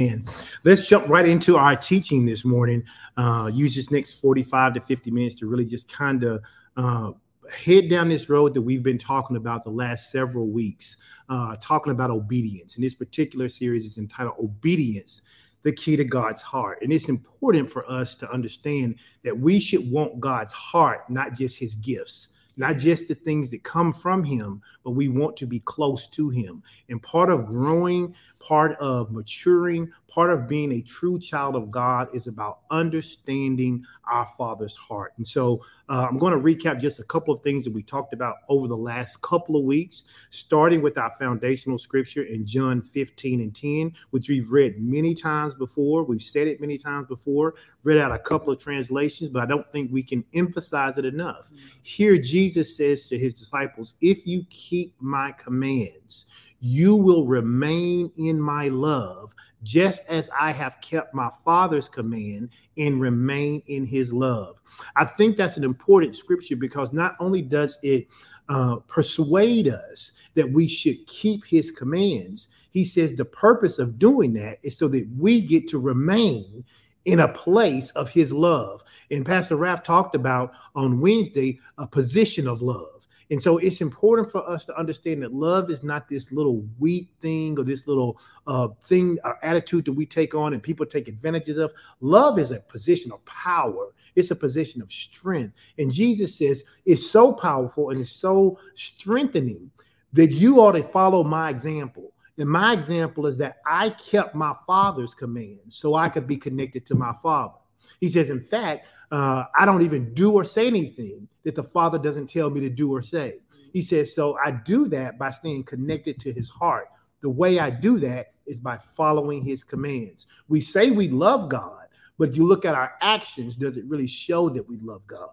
And let's jump right into our teaching this morning. Uh, use this next 45 to 50 minutes to really just kind of uh, head down this road that we've been talking about the last several weeks, uh, talking about obedience. And this particular series is entitled Obedience, the Key to God's Heart. And it's important for us to understand that we should want God's heart, not just his gifts not just the things that come from him, but we want to be close to him. And part of growing, part of maturing, part of being a true child of God is about understanding our Father's heart. And so uh, I'm going to recap just a couple of things that we talked about over the last couple of weeks, starting with our foundational scripture in John 15 and 10, which we've read many times before. We've said it many times before, read out a couple of translations, but I don't think we can emphasize it enough. Mm-hmm. Here, Jesus says to his disciples, If you keep my commands, you will remain in my love, just as I have kept my Father's command and remain in his love. I think that's an important scripture because not only does it uh, persuade us that we should keep his commands, he says the purpose of doing that is so that we get to remain in a place of his love. And Pastor Raff talked about on Wednesday a position of love. And so it's important for us to understand that love is not this little weak thing or this little uh, thing or attitude that we take on and people take advantages of. Love is a position of power, it's a position of strength. And Jesus says it's so powerful and it's so strengthening that you ought to follow my example. And my example is that I kept my father's commands so I could be connected to my father. He says, in fact, uh, I don't even do or say anything that the Father doesn't tell me to do or say. He says, so I do that by staying connected to his heart. The way I do that is by following his commands. We say we love God, but if you look at our actions, does it really show that we love God?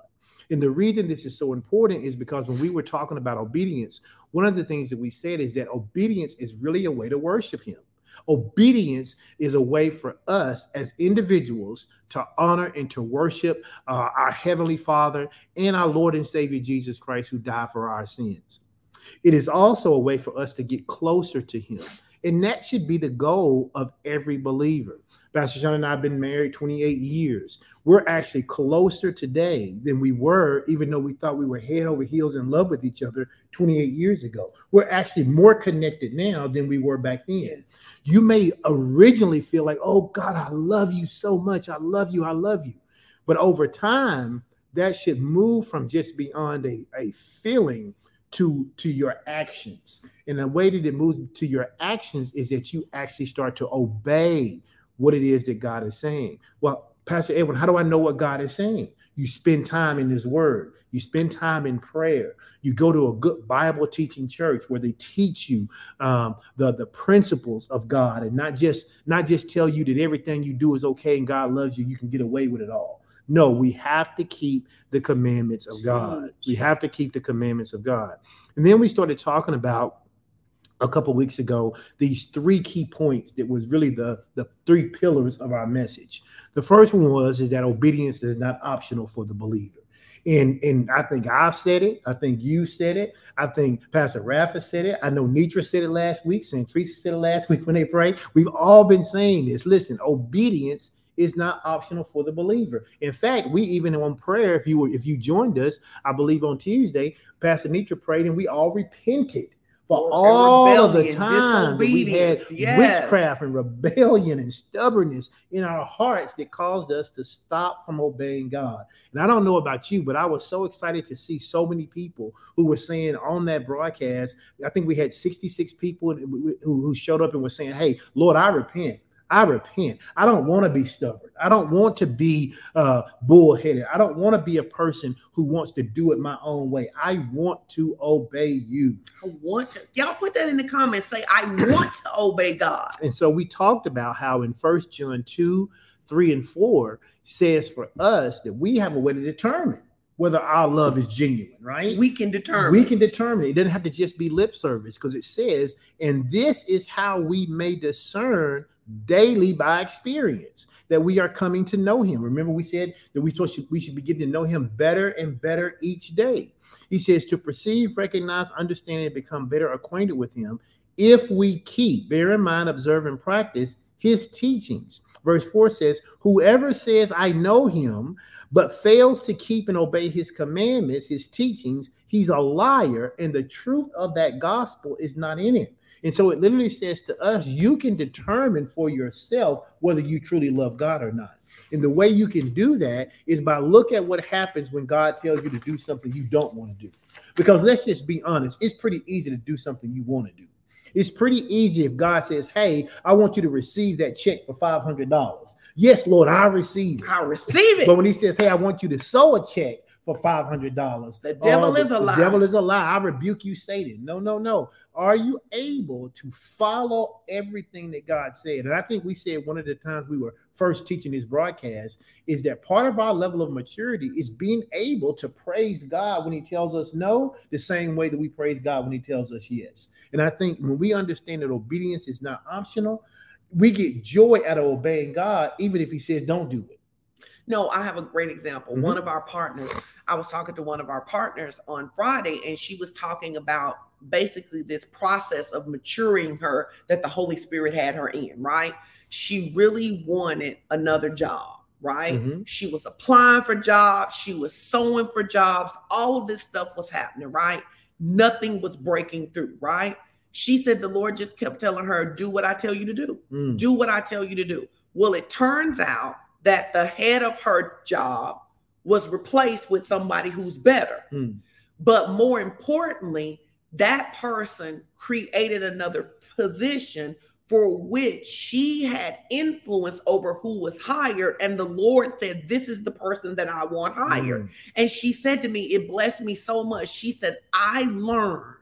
And the reason this is so important is because when we were talking about obedience, one of the things that we said is that obedience is really a way to worship him. Obedience is a way for us as individuals to honor and to worship uh, our Heavenly Father and our Lord and Savior Jesus Christ, who died for our sins. It is also a way for us to get closer to Him. And that should be the goal of every believer. Pastor John and I have been married 28 years. We're actually closer today than we were, even though we thought we were head over heels in love with each other 28 years ago. We're actually more connected now than we were back then. You may originally feel like, oh God, I love you so much. I love you. I love you. But over time, that should move from just beyond a, a feeling to to your actions and the way that it moves to your actions is that you actually start to obey what it is that God is saying. Well, Pastor Edwin, how do I know what God is saying? You spend time in His Word. You spend time in prayer. You go to a good Bible teaching church where they teach you um, the the principles of God, and not just not just tell you that everything you do is okay and God loves you. You can get away with it all. No, we have to keep the commandments of God. We have to keep the commandments of God. And then we started talking about a couple weeks ago these three key points that was really the the three pillars of our message. The first one was is that obedience is not optional for the believer. And and i think i've said it. I think you said it. I think pastor rafa said it. I know nitra said it last week. Centrisa said it last week when they prayed. We've all been saying this. Listen obedience is not optional for the believer. In fact, we even on prayer, if you were if you joined us, I believe on Tuesday, Pastor Nitra prayed and we all repented for all of the time we had yes. witchcraft and rebellion and stubbornness in our hearts that caused us to stop from obeying God. And I don't know about you, but I was so excited to see so many people who were saying on that broadcast. I think we had 66 people who, who showed up and were saying, Hey, Lord, I repent. I repent. I don't want to be stubborn. I don't want to be uh, bullheaded. I don't want to be a person who wants to do it my own way. I want to obey you. I want to. Y'all put that in the comments. Say, I want to obey God. And so we talked about how in First John 2, 3, and 4 says for us that we have a way to determine whether our love is genuine, right? We can determine. We can determine. It doesn't have to just be lip service because it says, and this is how we may discern daily by experience that we are coming to know him. Remember, we said that we supposed to, we should begin to know him better and better each day. He says to perceive, recognize, understand, and become better acquainted with him if we keep, bear in mind, observe, and practice his teachings. Verse 4 says, Whoever says, I know him, but fails to keep and obey his commandments, his teachings, he's a liar, and the truth of that gospel is not in him. And so it literally says to us, you can determine for yourself whether you truly love God or not. And the way you can do that is by look at what happens when God tells you to do something you don't want to do. Because let's just be honest, it's pretty easy to do something you want to do. It's pretty easy if God says, Hey, I want you to receive that check for $500. Yes, Lord, I receive it. I receive it. But when He says, Hey, I want you to sow a check for five hundred dollars. The devil oh, is a lie. The devil is a lie. I rebuke you, Satan. No, no, no. Are you able to follow everything that God said? And I think we said one of the times we were first teaching this broadcast is that part of our level of maturity is being able to praise God when He tells us no, the same way that we praise God when He tells us yes. And I think when we understand that obedience is not optional, we get joy out of obeying God, even if He says don't do it. No, I have a great example. Mhm. One of our partners, I was talking to one of our partners on Friday, and she was talking about basically this process of maturing her that the Holy Spirit had her in, right? She really wanted another job, right? Mhm. She was applying for jobs, she was sowing for jobs, all of this stuff was happening, right? Nothing was breaking through, right? She said the Lord just kept telling her, Do what I tell you to do Mm. do what I tell you to do. Well, it turns out that the head of her job was replaced with somebody who's better. Mm. But more importantly, that person created another position for which she had influence over who was hired. And the Lord said, This is the person that I want hired. Mm. And she said to me, It blessed me so much. She said, I learned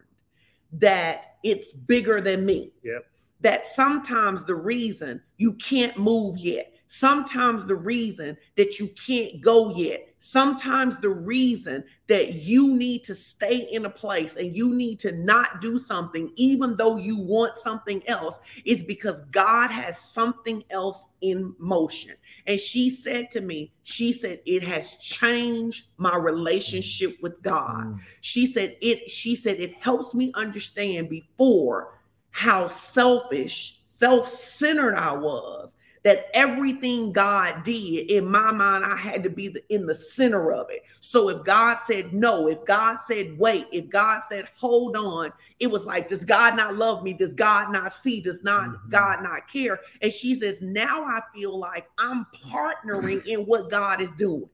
that it's bigger than me. Yep. That sometimes the reason you can't move yet, sometimes the reason that you can't go yet, sometimes the reason that you need to stay in a place and you need to not do something, even though you want something else, is because God has something else in motion. And she said to me, She said, it has changed my relationship with God Mm. she said it she said it helps me understand before how selfish self-centered i was that everything god did in my mind i had to be the, in the center of it. So if god said no if god said wait if god said hold on it was like does god not love me? Does god not see? Does not Mhm. god not care? And she says now i feel like i'm partnering in what god is doing.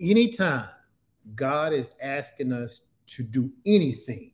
Anytime God is asking us to do anything,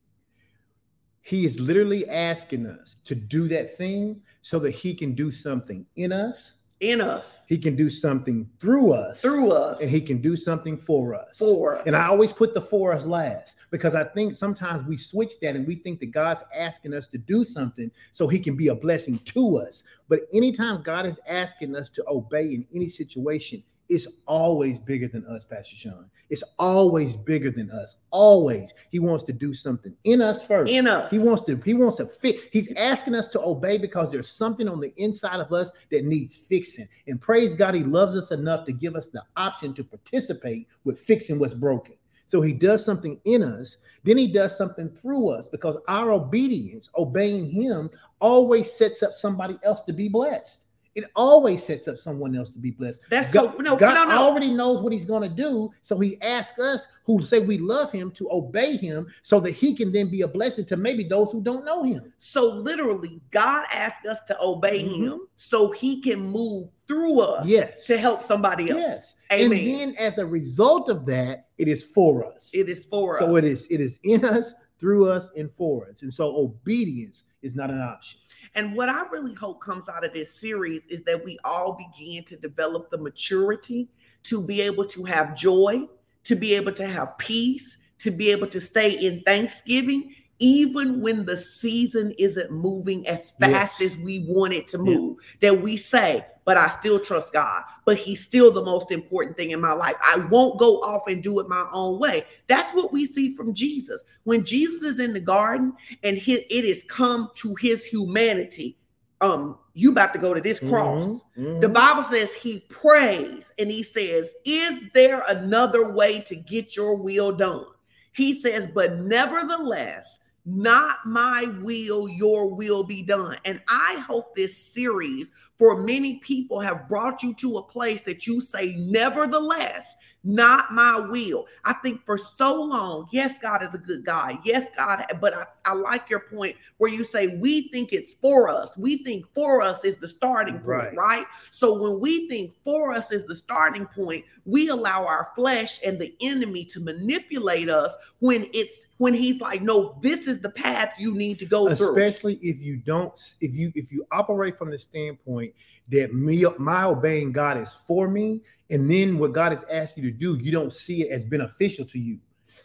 He is literally asking us to do that thing so that He can do something in us, in us He can do something through us, through us and He can do something for us. for us. And I always put the for us last because I think sometimes we switch that and we think that God's asking us to do something so he can be a blessing to us. But anytime God is asking us to obey in any situation, it's always bigger than us, Pastor Sean. It's always bigger than us. Always. He wants to do something in us first. in us. He wants to, he wants to fit. He's asking us to obey because there's something on the inside of us that needs fixing. And praise God, he loves us enough to give us the option to participate with fixing what's broken. So he does something in us, then he does something through us because our obedience, obeying him, always sets up somebody else to be blessed. It always sets up someone else to be blessed. That's God, so no, God no, no. already knows what he's going to do. So he asks us who say we love him to obey him so that he can then be a blessing to maybe those who don't know him. So literally, God asked us to obey Mhm. Him so He can move through us Yes. to help somebody else. Yes. Amen. And then as a result of that, it is for us. It is for so us. So it is it is in us, through us, and for us. And so obedience is not an option. And what I really hope comes out of this series is that we all begin to develop the maturity to be able to have joy, to be able to have peace, to be able to stay in Thanksgiving, even when the season isn't moving as fast Yes. as we want it to Yeah. move. That we say, but I still trust God, but He's still the most important thing in my life. I won't go off and do it my own way. That's what we see from Jesus. When Jesus is in the garden and hi- it has come to his humanity, um, you about to go to this cross. Mhm, The mhm. Bible says he prays and he says, Is there another way to get your will done? He says, But nevertheless, not my will, your will be done. And I hope this series for many people have brought you to a place that you say, nevertheless, not my will. I think for so long, yes, God is a good guy. Yes, God, but I, I like your point where you say we think it's for us. We think for us is the starting point, right. right? So when we think for us is the starting point, we allow our flesh and the enemy to manipulate us when it's when he's like, no, this is the path you need to go Especially through. if you don't, if you if you operate from the standpoint that me my obeying God is for me, and then what God has asked you to do, you don't see it as beneficial to you.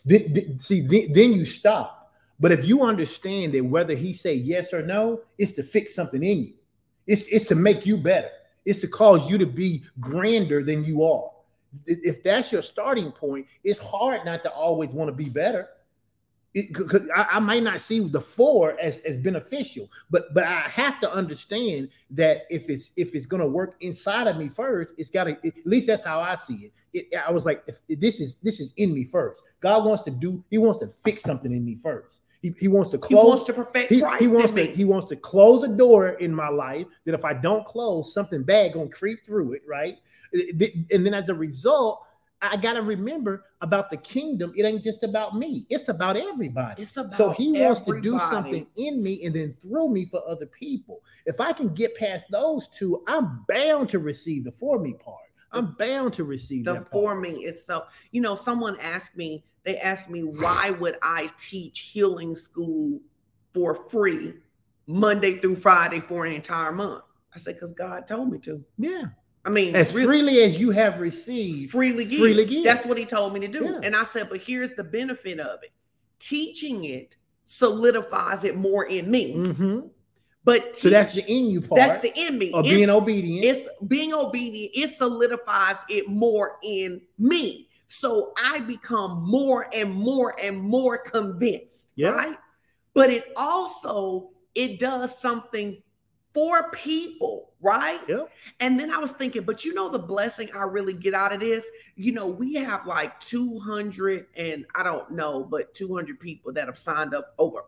Then, then, see, then, then you stop. But if you understand that whether he say yes or no, it's to fix something in you. It's, it's to make you better. It's to cause you to be grander than you are. If that's your starting point, it's hard not to always want to be better it, I, I, might not see the four as, as beneficial, but but I have to understand that if it's if it's gonna work inside of me first, it's gotta at least that's how I see it. it I was like, if, if this is this is in me first. God wants to do, He wants to fix something in me first. He, he wants to close. He wants to perfect he, Christ he wants to he wants to close a door in my life that if I don't close, something bad gonna creep through it, right? And then as a result, I got to remember about the kingdom. It ain't just about me. It's about everybody. It's about so he everybody. wants to do something in me and then through me for other people. If I can get past those two, I'm bound to receive the for me part. I'm bound to receive the for me is so. You know, someone asked me. They asked me why would I teach healing school for free Monday through Friday for an entire month? I said because God told me to. Yeah. I mean, as really, freely as you have received, freely give. freely give. That's what he told me to do. Yeah. And I said, but here's the benefit of it: teaching it solidifies it more in me. Mm-hmm. But so that's the in you part. That's the in me. Of being obedient. It's being obedient. It solidifies it more in me. So I become more and more and more convinced. Yeah. Right. But it also it does something for people, right? Yep. And then I was thinking, but you know, the blessing I really get out of this, you know, we have like 200 and I don't know, but 200 people that have signed up over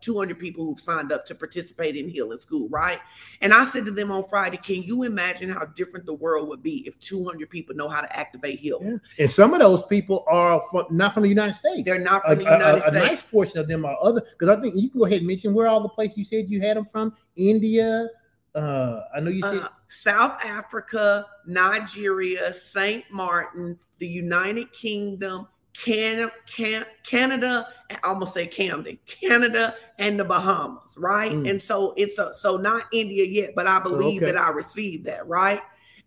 200 people who've signed up to participate in healing school, right? And I said to them on Friday, can you imagine how different the world would be if 200 people know how to activate healing? Yeah. And some of those people are from, not from the United States. They're not from a, the United a, States. A nice portion of them are other, because I think you can go ahead and mention where all the places you said you had them from India. Uh, I know you said uh, South Africa, Nigeria, St. Martin, the United Kingdom, Canada, Can, Canada, I almost say Camden, Canada, and the Bahamas, right? Mm. And so it's a, so not India yet, but I believe okay. that I received that, right?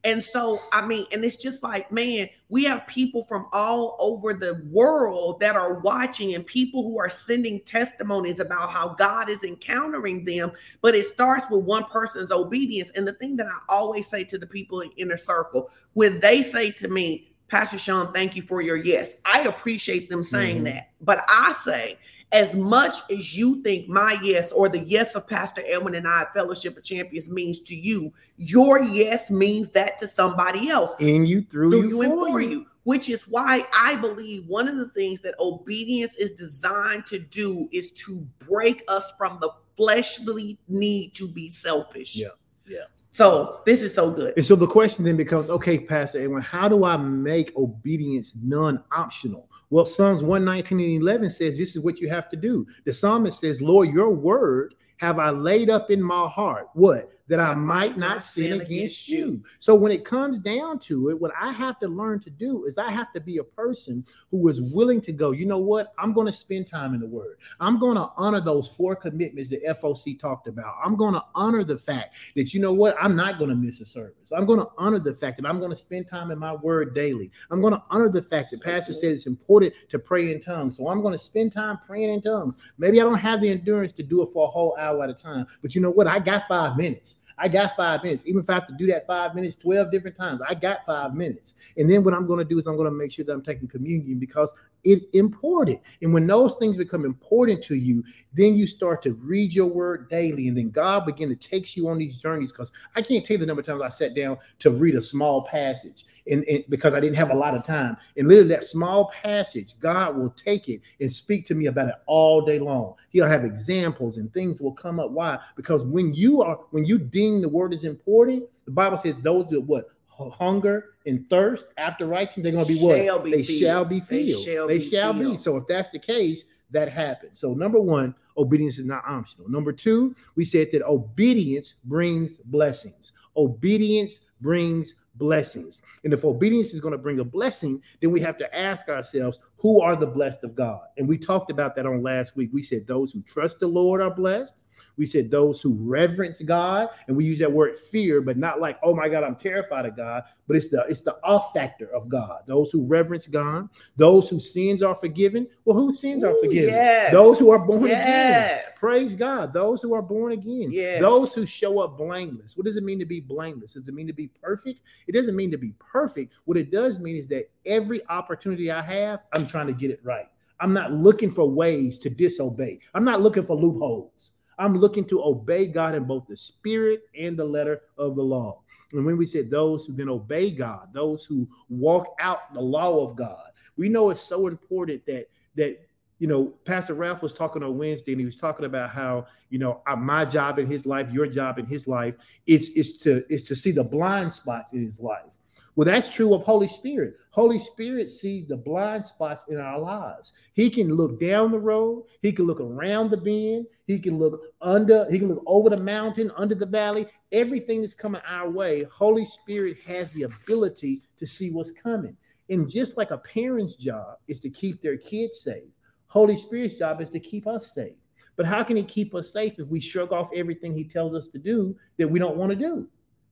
And so, I mean, and it's just like, man, we have people from all over the world that are watching and people who are sending testimonies about how God is encountering them. But it starts with one person's obedience. And the thing that I always say to the people in inner circle, when they say to me, Pastor Sean, thank you for your yes. I appreciate them saying mm-hmm. that. But I say, as much as you think my yes or the yes of Pastor Edwin and I, Fellowship of Champions, means to you, your yes means that to somebody else. In you, through, through you, you, and for you. you. Which is why I believe one of the things that obedience is designed to do is to break us from the fleshly need to be selfish. Yeah. Yeah. So this is so good. And so the question then becomes, okay, Pastor Edwin, how do I make obedience non-optional? Well, Psalms 119 and 11 says this is what you have to do. The psalmist says, Lord, your word have I laid up in my heart. What? That I might not sin against you. So when it comes down to it, what I have to learn to do is I have to be a person who is willing to go, you know what? I'm going to spend time in the word. I'm going to honor those four commitments that FOC talked about. I'm going to honor the fact that, you know what? I'm not going to miss a service. I'm going to honor the fact that I'm going to spend time in my word daily. I'm going to honor the fact that so Pastor cool. said it's important to pray in tongues. So I'm going to spend time praying in tongues. Maybe I don't have the endurance to do it for a whole hour at a time, but you know what? I got five minutes. I got five minutes. Even if I have to do that five minutes 12 different times, I got five minutes. And then what I'm going to do is I'm going to make sure that I'm taking communion because it's important. And when those things become important to you, then you start to read your word daily. And then God begin to takes you on these journeys. Because I can't tell you the number of times I sat down to read a small passage and, and, because I didn't have a lot of time. And literally that small passage, God will take it and speak to me about it all day long. He'll have examples and things will come up. Why? Because when you are when you deem the word is important, the Bible says those that what hunger and thirst after righteousness, they're going to be what? Be they filled. shall be filled. They shall, they be, shall filled. be. So if that's the case, that happens. So number one, obedience is not optional. Number two, we said that obedience brings blessings. Obedience brings blessings. And if obedience is going to bring a blessing, then we have to ask ourselves, who are the blessed of God? And we talked about that on last week. We said those who trust the Lord are blessed. We said those who reverence God, and we use that word fear, but not like, oh my God, I'm terrified of God, but it's the it's the off factor of God. Those who reverence God, those whose sins are forgiven. Well, whose sins are forgiven? yes. Those who are born Yes. again. Praise God. Those who are born again. Yes. Those who show up blameless. What does it mean to be blameless? Does it mean to be perfect? It doesn't mean to be perfect. What it does mean is that every opportunity I have, I'm trying to get it right. I'm not looking for ways to disobey. I'm not looking for loopholes. I'm looking to obey God in both the spirit and the letter of the law. And when we said those who then obey God, those who walk out the law of God, we know it's so important that that you know Pastor Ralph was talking on Wednesday, and he was talking about how you know uh, my job in his life, your job in his life, is is to is to see the blind spots in his life. Well, that's true of Holy Spirit. Holy Spirit sees the blind spots in our lives. He can look down the road, he can look around the bend, he can look under, he can look over the mountain, under the valley, everything that's coming our way. Holy Spirit has the ability to see what's coming. And just like a parent's job is to keep their kids safe, Holy Spirit's job is to keep us safe. But how can he keep us safe if we shrug off everything he tells us to do that we don't want to do?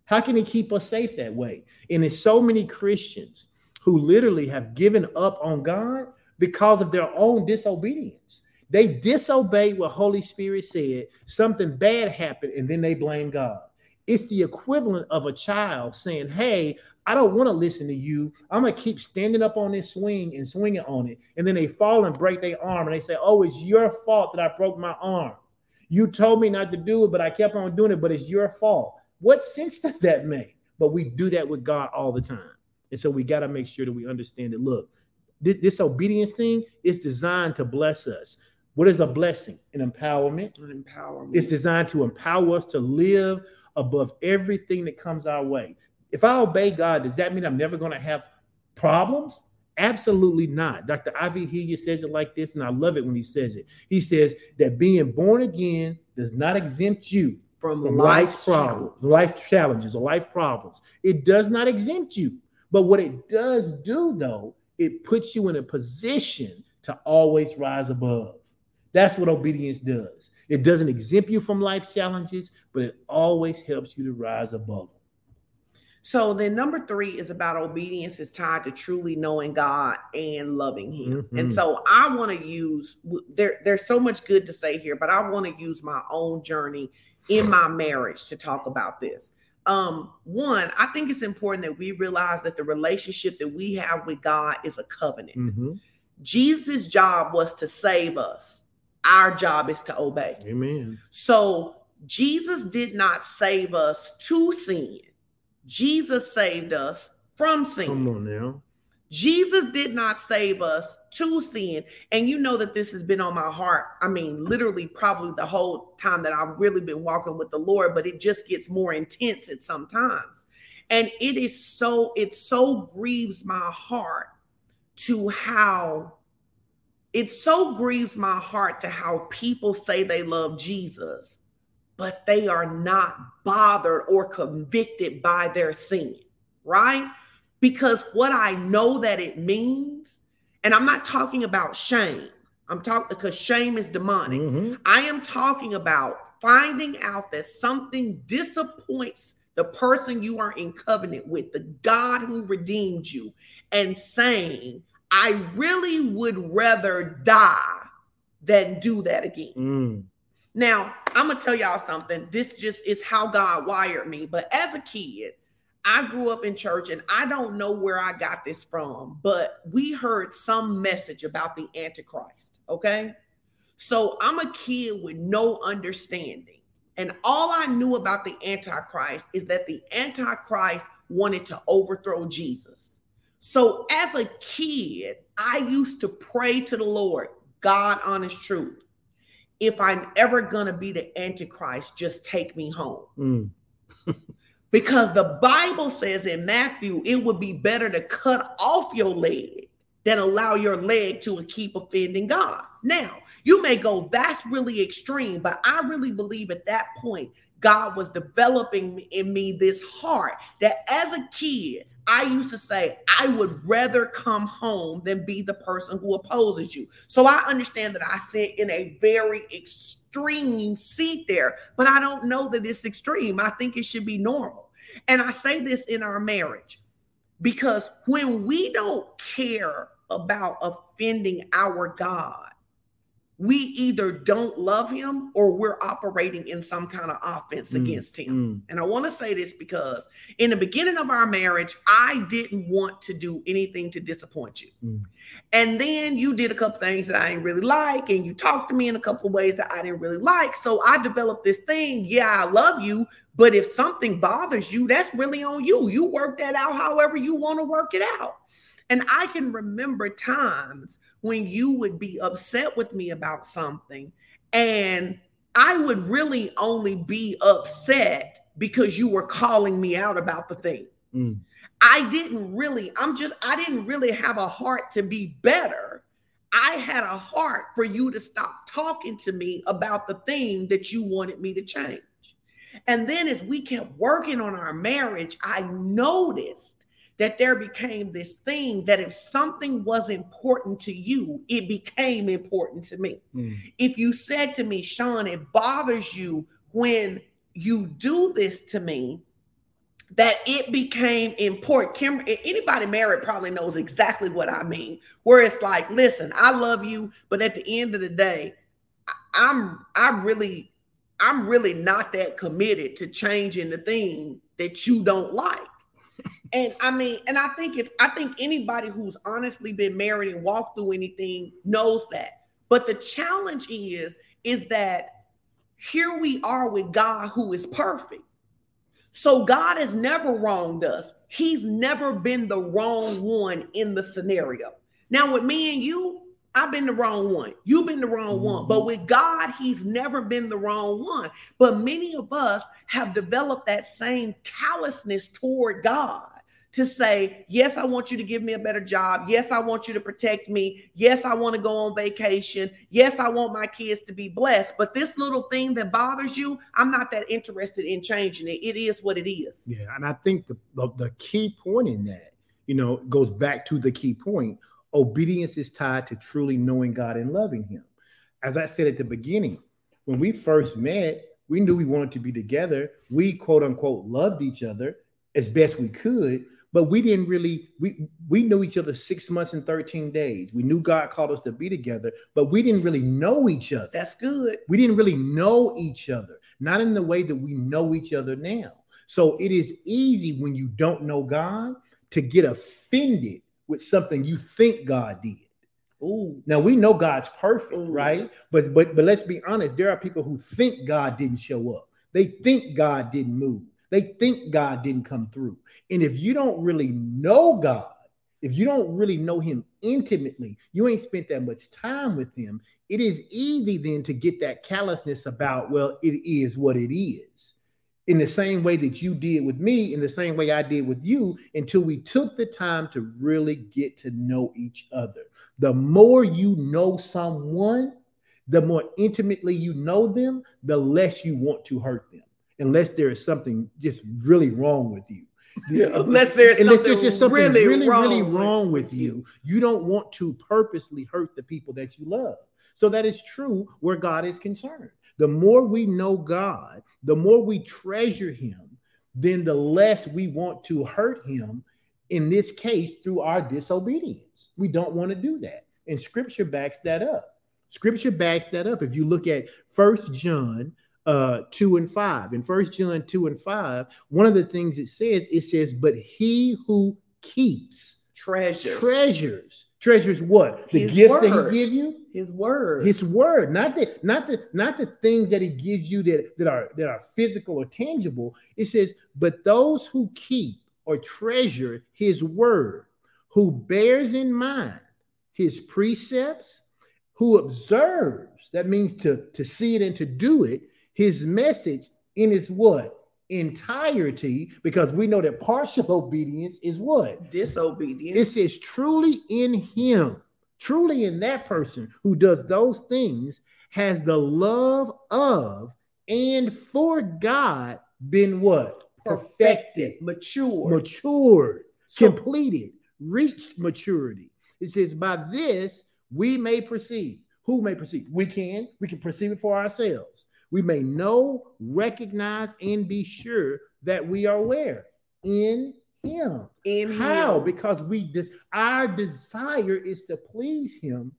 How can he keep us safe that way? And there's so many Christians who literally have given up on God because of their own disobedience. They disobeyed what Holy Spirit said, something bad happened, and then they blame God. It's the equivalent of a child saying, Hey, I don't want to listen to you. I'm going to keep standing up on this swing and swinging on it. And then they fall and break their arm, and they say, Oh, it's your fault that I broke my arm. You told me not to do it, but I kept on doing it, but it's your fault. What sense does that make? But we do that with God all the time. And so we got to make sure that we understand that look, this, this obedience thing is designed to bless us. What is a blessing? An empowerment. An empowerment. It's designed to empower us to live above everything that comes our way. If I obey God, does that mean I'm never going to have problems? Absolutely not. Dr. I.V. Hilliard says it like this, and I love it when he says it. He says that being born again does not exempt you from, life's problems, life challenges, or life problems. It does not exempt you. But what it does do, though, it puts you in a position to always rise above. That's what obedience does. It doesn't exempt you from life's challenges, but it always helps you to rise above them. So then number three is about obedience is tied to truly knowing God and loving him. Mhm. And so I want to use there, there's so much good to say here, but I want to use my own journey in my marriage to talk about this. Um, one, I think it's important that we realize that the relationship that we have with God is a covenant. Mhm. Jesus' job was to save us. Our job is to obey. Amen. So Jesus did not save us to sin. Jesus saved us from sin. Come on now. Jesus did not save us to sin. And you know that this has been on my heart. I mean, literally, probably the whole time that I've really been walking with the Lord, but it just gets more intense at some times. And it is so, it so grieves my heart to how it so grieves my heart to how people say they love Jesus, but they are not bothered or convicted by their sin, right? Because what I know that it means, and I'm not talking about shame, I'm talking because shame is demonic. Mhm. I am talking about finding out that something disappoints the person you are in covenant with, the God who redeemed you, and saying, I really would rather die than do that again. Mm. Now, I'm gonna tell y'all something. This just is how God wired me. But as a kid, I grew up in church and I don't know where I got this from, but we heard some message about the Antichrist. Okay. So I'm a kid with no understanding. And all I knew about the Antichrist is that the Antichrist wanted to overthrow Jesus. So as a kid, I used to pray to the Lord, God, honest truth. If I'm ever going to be the Antichrist, just take me home. Mm. Because the Bible says in Matthew, it would be better to cut off your leg than allow your leg to keep offending God. Now, you may go, that's really extreme, but I really believe at that point, God was developing in me this heart that as a kid, I used to say, I would rather come home than be the person who opposes you. So I understand that I sit in a very extreme seat there, but I don't know that it's extreme. I think it should be normal. And I say this in our marriage because when we don't care about offending our God, we either don't love him or we're operating in some kind of offense mm, against him. Mm. And I want to say this because in the beginning of our marriage, I didn't want to do anything to disappoint you. Mm. And then you did a couple things that I didn't really like, and you talked to me in a couple of ways that I didn't really like. So I developed this thing. Yeah, I love you, but if something bothers you, that's really on you. You work that out however you want to work it out. And I can remember times when you would be upset with me about something, and I would really only be upset because you were calling me out about the thing. Mm. I didn't really, I'm just, I didn't really have a heart to be better. I had a heart for you to stop talking to me about the thing that you wanted me to change. And then as we kept working on our marriage, I noticed that there became this thing that if something was important to you, it became important to me. Mm. If you said to me, Sean, it bothers you when you do this to me, that it became important. Kim, anybody married probably knows exactly what I mean. Where it's like, listen, I love you, but at the end of the day, I'm I really, I'm really not that committed to changing the thing that you don't like. And I mean, and I think if I think anybody who's honestly been married and walked through anything knows that. But the challenge is, is that here we are with God who is perfect. So God has never wronged us. He's never been the wrong one in the scenario. Now, with me and you, I've been the wrong one. You've been the wrong mm-hmm. one. But with God, He's never been the wrong one. But many of us have developed that same callousness toward God to say, Yes, I want you to give me a better job. Yes, I want you to protect me. Yes, I want to go on vacation. Yes, I want my kids to be blessed. But this little thing that bothers you, I'm not that interested in changing it. It is what it is. Yeah. And I think the, the, the key point in that, you know, goes back to the key point obedience is tied to truly knowing God and loving Him. As I said at the beginning, when we first met, we knew we wanted to be together. We quote unquote loved each other as best we could, but we didn't really we we knew each other six months and 13 days we knew god called us to be together but we didn't really know each other that's good we didn't really know each other not in the way that we know each other now so it is easy when you don't know god to get offended with something you think god did Ooh. Now we know God's perfect, Ooh. right? But but but let's be honest, there are people who think God didn't show up. They think God didn't move. They think God didn't come through. And if you don't really know God, if you don't really know him intimately, you ain't spent that much time with him, it is easy then to get that callousness about, well, it is what it is. In the same way that you did with me, in the same way I did with you, until we took the time to really get to know each other. The more you know someone, the more intimately you know them, the less you want to hurt them, unless there is something just really wrong with you. Yeah, unless there's unless something, there's just something really, really, wrong, really wrong with you, you don't want to purposely hurt the people that you love. So that is true where God is concerned. The more we know God, the more we treasure Him, then the less we want to hurt Him. In this case, through our disobedience, we don't want to do that, and Scripture backs that up. Scripture backs that up. If you look at First John uh 2 and 5. In First John 2 and 5, one of the things it says, it says, but he who keeps treasures. treasures. Treasures what? The His gift that he give you? His word. His word, not the not the not the things that he gives you that, that are that are physical or tangible. It says, but those who keep or treasure his word, who bears in mind his precepts, who observes, that means to, to see it and to do it, his message in its what? Entirety, because we know that partial obedience is what? Disobedience. It says, truly in him, truly in that person who does those things, has the love of and for God been what? Perfected, mature. matured, So- completed, reached maturity. It says, by this we may perceive. Who may perceive? We can. We can perceive it for ourselves. We may know, recognize, and be sure that we are where? In him. in How? him. Because we des- our desire is to please him,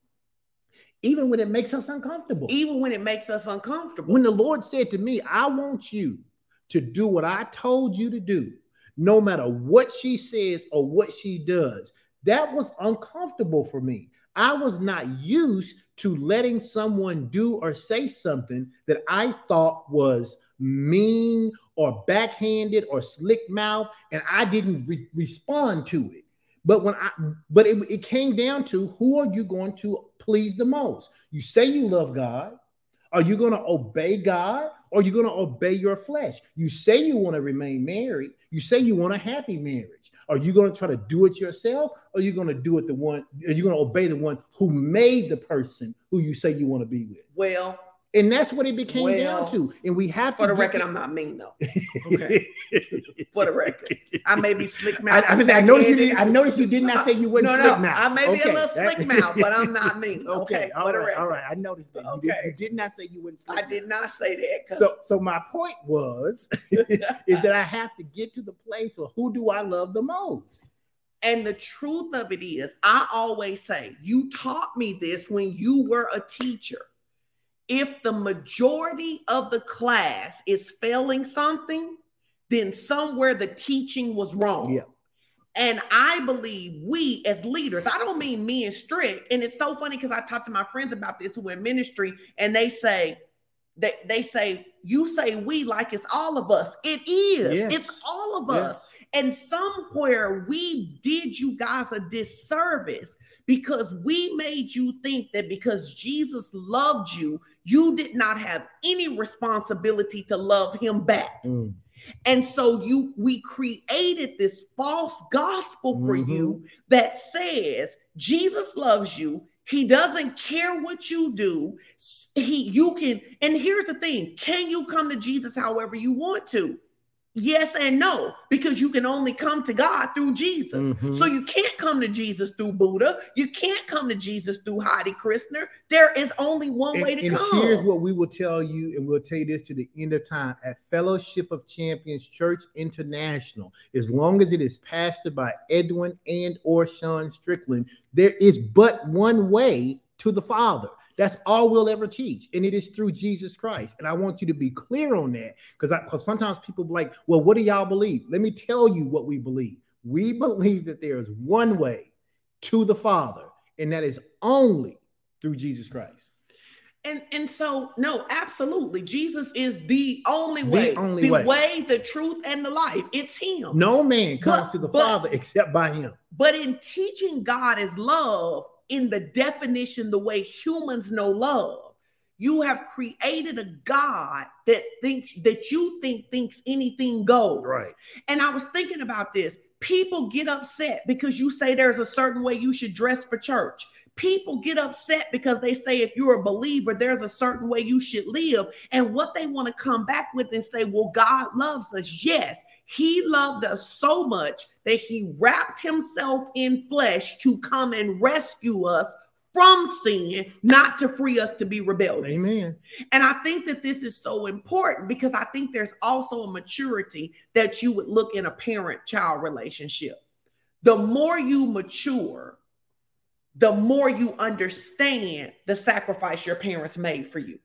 even when it makes us uncomfortable. Even when it makes us uncomfortable. When the Lord said to me, I want you to do what I told you to do, no matter what she says or what she does, that was uncomfortable for me. I was not used to letting someone do or say something that I thought was mean or backhanded or slick mouth, and I didn't re- respond to it. But when I, but it, it came down to who are you going to please the most? You say you love God. Are you going to obey God or are you going to obey your flesh? You say you want to remain married. You say you want a happy marriage. Are you going to try to do it yourself or are you going to do it the one, are you going to obey the one who made the person who you say you want to be with? Well, And that's what it became Well, down to. And we have for to the get record, I'm not mean though. Okay. For the record. I may be slick I, mouth. I, was- I noticed you did, I noticed you did not say you wouldn't no, slick mouth. I may be Okay, a little that- slick mouth, but I'm not mean. Okay, Okay, all for the right, all I noticed that. You, did, Okay. you did not say you wouldn't slick I mouth. did not say that. So, so my point was, is that I have to get to the place of who do I love the most? And the truth of it is, I always say, you taught me this when you were a teacher. If the majority of the class is failing something, then somewhere the teaching was wrong. Yeah. And I believe we as leaders, I don't mean me and strict. And it's so funny because I talk to my friends about this who are in ministry, and they say, they, they say, you say we like it's all of us. It is. Yes. It's all of us. And somewhere we did you guys a disservice because we made you think that because Jesus loved you, you did not have any responsibility to love him back. Mm. And so you we created this false gospel for Mhm. you that says Jesus loves you. He doesn't care what you do. He you can and here's the thing, can you come to Jesus however you want to? Yes and no, because you can only come to God through Jesus. Mhm. So you can't come to Jesus through Buddha. You can't come to Jesus through Hare Krishna. There is only one And, way to and come. here's what we will tell you, and we'll tell you this to the end of time at Fellowship of Champions Church International. As long as it is pastored by Edwin and or Sean Strickland, there is but one way to the Father. That's all we'll ever teach, and it is through Jesus Christ. And I want you to be clear on that, because because sometimes people be like, "Well, what do y'all believe?" Let me tell you what we believe. We believe that there is one way to the Father, and that is only through Jesus Christ. And and so no, absolutely. Jesus is the only The way, only the way. way. the truth, and the life. It's him. No man comes But- to the but- Father except by him. But in teaching God is love, in the definition, the way humans know love, you have created a God that thinks that you think thinks anything goes. Right. And I was thinking about this. People get upset because you say there's a certain way you should dress for church. People get upset because they say if you're a believer, there's a certain way you should live. And what they want to come back with and say, well, God loves us. Yes, He loved us so much that He wrapped Himself in flesh to come and rescue us from sin, not to free us to be rebellious. Amen. And I think that this is so important because I think there's also a maturity that you would look in a parent child relationship. The more you mature, the more you understand the sacrifice your parents made for you.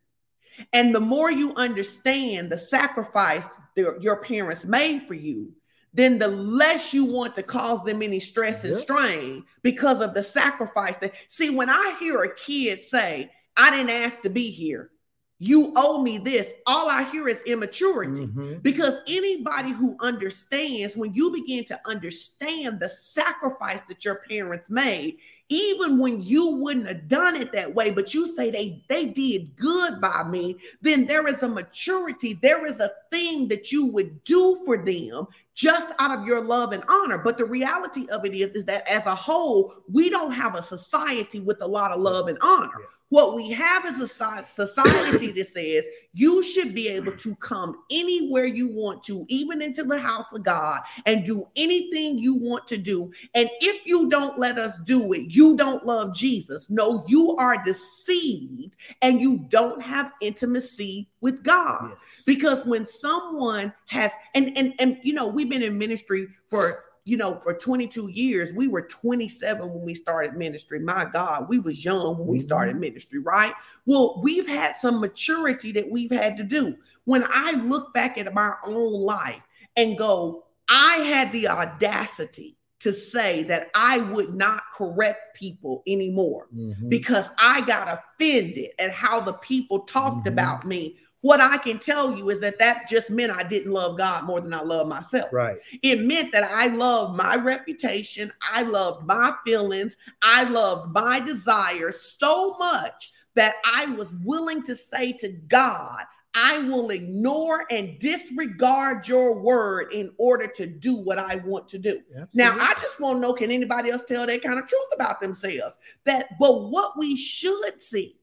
And the more you understand the sacrifice your parents made for you, then the less you want to cause them any stress and strain because of the sacrifice that see when I hear a kid say, I didn't ask to be here you owe me this. All I hear is immaturity mm-hmm. because anybody who understands, when you begin to understand the sacrifice that your parents made, even when you wouldn't have done it that way, but you say they they did good by me, then there is a maturity, there is a thing that you would do for them just out of your love and honor. But the reality of it is, is that as a whole, we don't have a society with a lot of love and honor. Yeah. What we have is a society that says you should be able to come anywhere you want to, even into the house of God, and do anything you want to do. And if you don't let us do it, you don't love Jesus. No, you are deceived and you don't have intimacy with God. Yes. Because when someone has, and and and you know, we've been in ministry for you know, for 22 years, we were 27 when we started ministry. My God, we was young when we started mm-hmm. ministry, right? Well, we've had some maturity that we've had to do. When I look back at my own life and go, I had the audacity to say that I would not correct people anymore mm-hmm. because I got offended at how the people talked mm-hmm. about me what I can tell you is that that just meant I didn't love God more than I love myself. Right. It meant that I loved my reputation, I loved my feelings, I loved my desires so much that I was willing to say to God, I will ignore and disregard your word in order to do what I want to do. Absolutely. Now, I just want to know can anybody else tell that kind of truth about themselves? That, but what we should see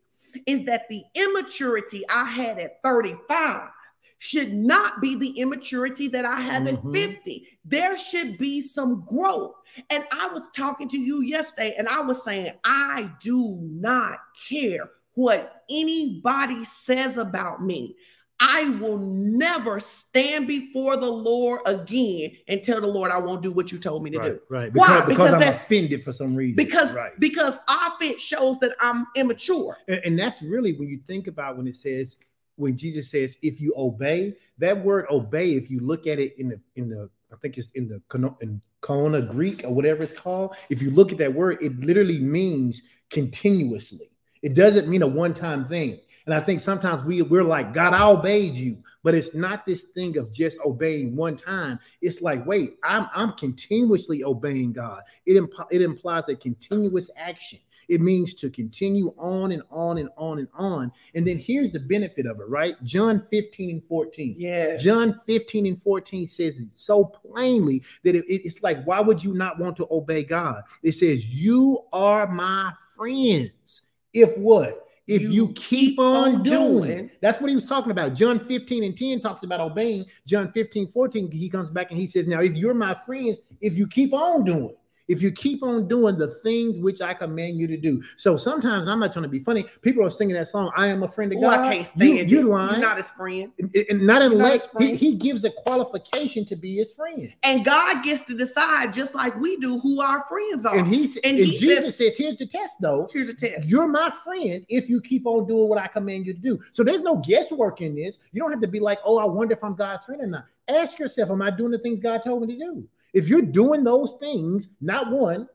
is that the immaturity I had at 35 should not be the immaturity that I have mm-hmm. at 50. There should be some growth. And I was talking to you yesterday and I was saying, I do not care what anybody says about me. I will never stand before the Lord again and tell the Lord I won't do what you told me to right, do. Right. Because, Why? Because, because I'm offended for some reason. Because right. because offense shows that I'm immature. And, and that's really when you think about when it says when Jesus says if you obey that word obey if you look at it in the in the I think it's in the in Koine Greek or whatever it's called if you look at that word it literally means continuously. It doesn't mean a one-time thing. And I think sometimes we we're like, God, I obeyed you, but it's not this thing of just obeying one time. It's like, wait, I'm I'm continuously obeying God. It imp- it implies a continuous action. It means to continue on and on and on and on. And then here's the benefit of it, right? John 15 and 14. Yeah. John 15 and 14 says it so plainly that it, it's like, why would you not want to obey God? It says, You are my friends. If what? If you, you keep, on, on doing, doing, that's what he was talking about. John 15 and 10 talks about obeying. John 15, 14, he comes back and he says, Now, if you're my friends, if you keep on doing, if you keep on doing the things which I command you to do. So sometimes, I'm not trying to be funny, people are singing that song, I am a friend of God. I can't stand you, are lying. You're not his friend. And not unless he, he, gives a qualification to be his friend. And God gets to decide, just like we do, who our friends are. And, he's, and, and he Jesus says, says, here's the test, though. Here's the test. You're my friend if you keep on doing what I command you to do. So there's no guesswork in this. You don't have to be like, oh, I wonder if I'm God's friend or not. Ask yourself, am I doing the things God told me to do? If you're doing those things, not one,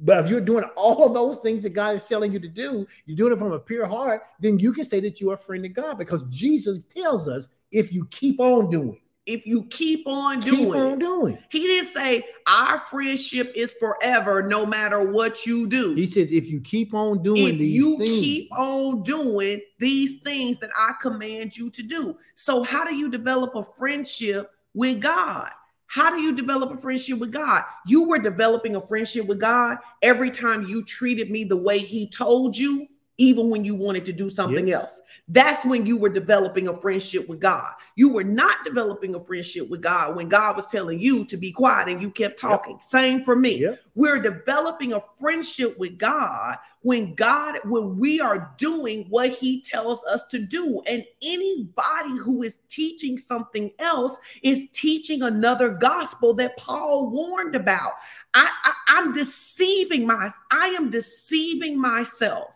but if you're doing all of those things that God is telling you to do, you're doing it from a pure heart, then you can say that you are a friend of God because Jesus tells us if you keep on doing. If you keep on doing, keep on doing. He didn't say our friendship is forever, no matter what you do. He says, if you keep on doing if these you things, keep on doing these things that I command you to do. So, how do you develop a friendship with God? How do you develop a friendship with God? You were developing a friendship with God every time you treated me the way He told you, even when you wanted to do something yes. else. That's when you were developing a friendship with God. You were not developing a friendship with God when God was telling you to be quiet and you kept talking. Yep. Same for me. Yep. We're developing a friendship with God when God, when we are doing what He tells us to do. And anybody who is teaching something else is teaching another gospel that Paul warned about. I, I I'm deceiving my, I am deceiving myself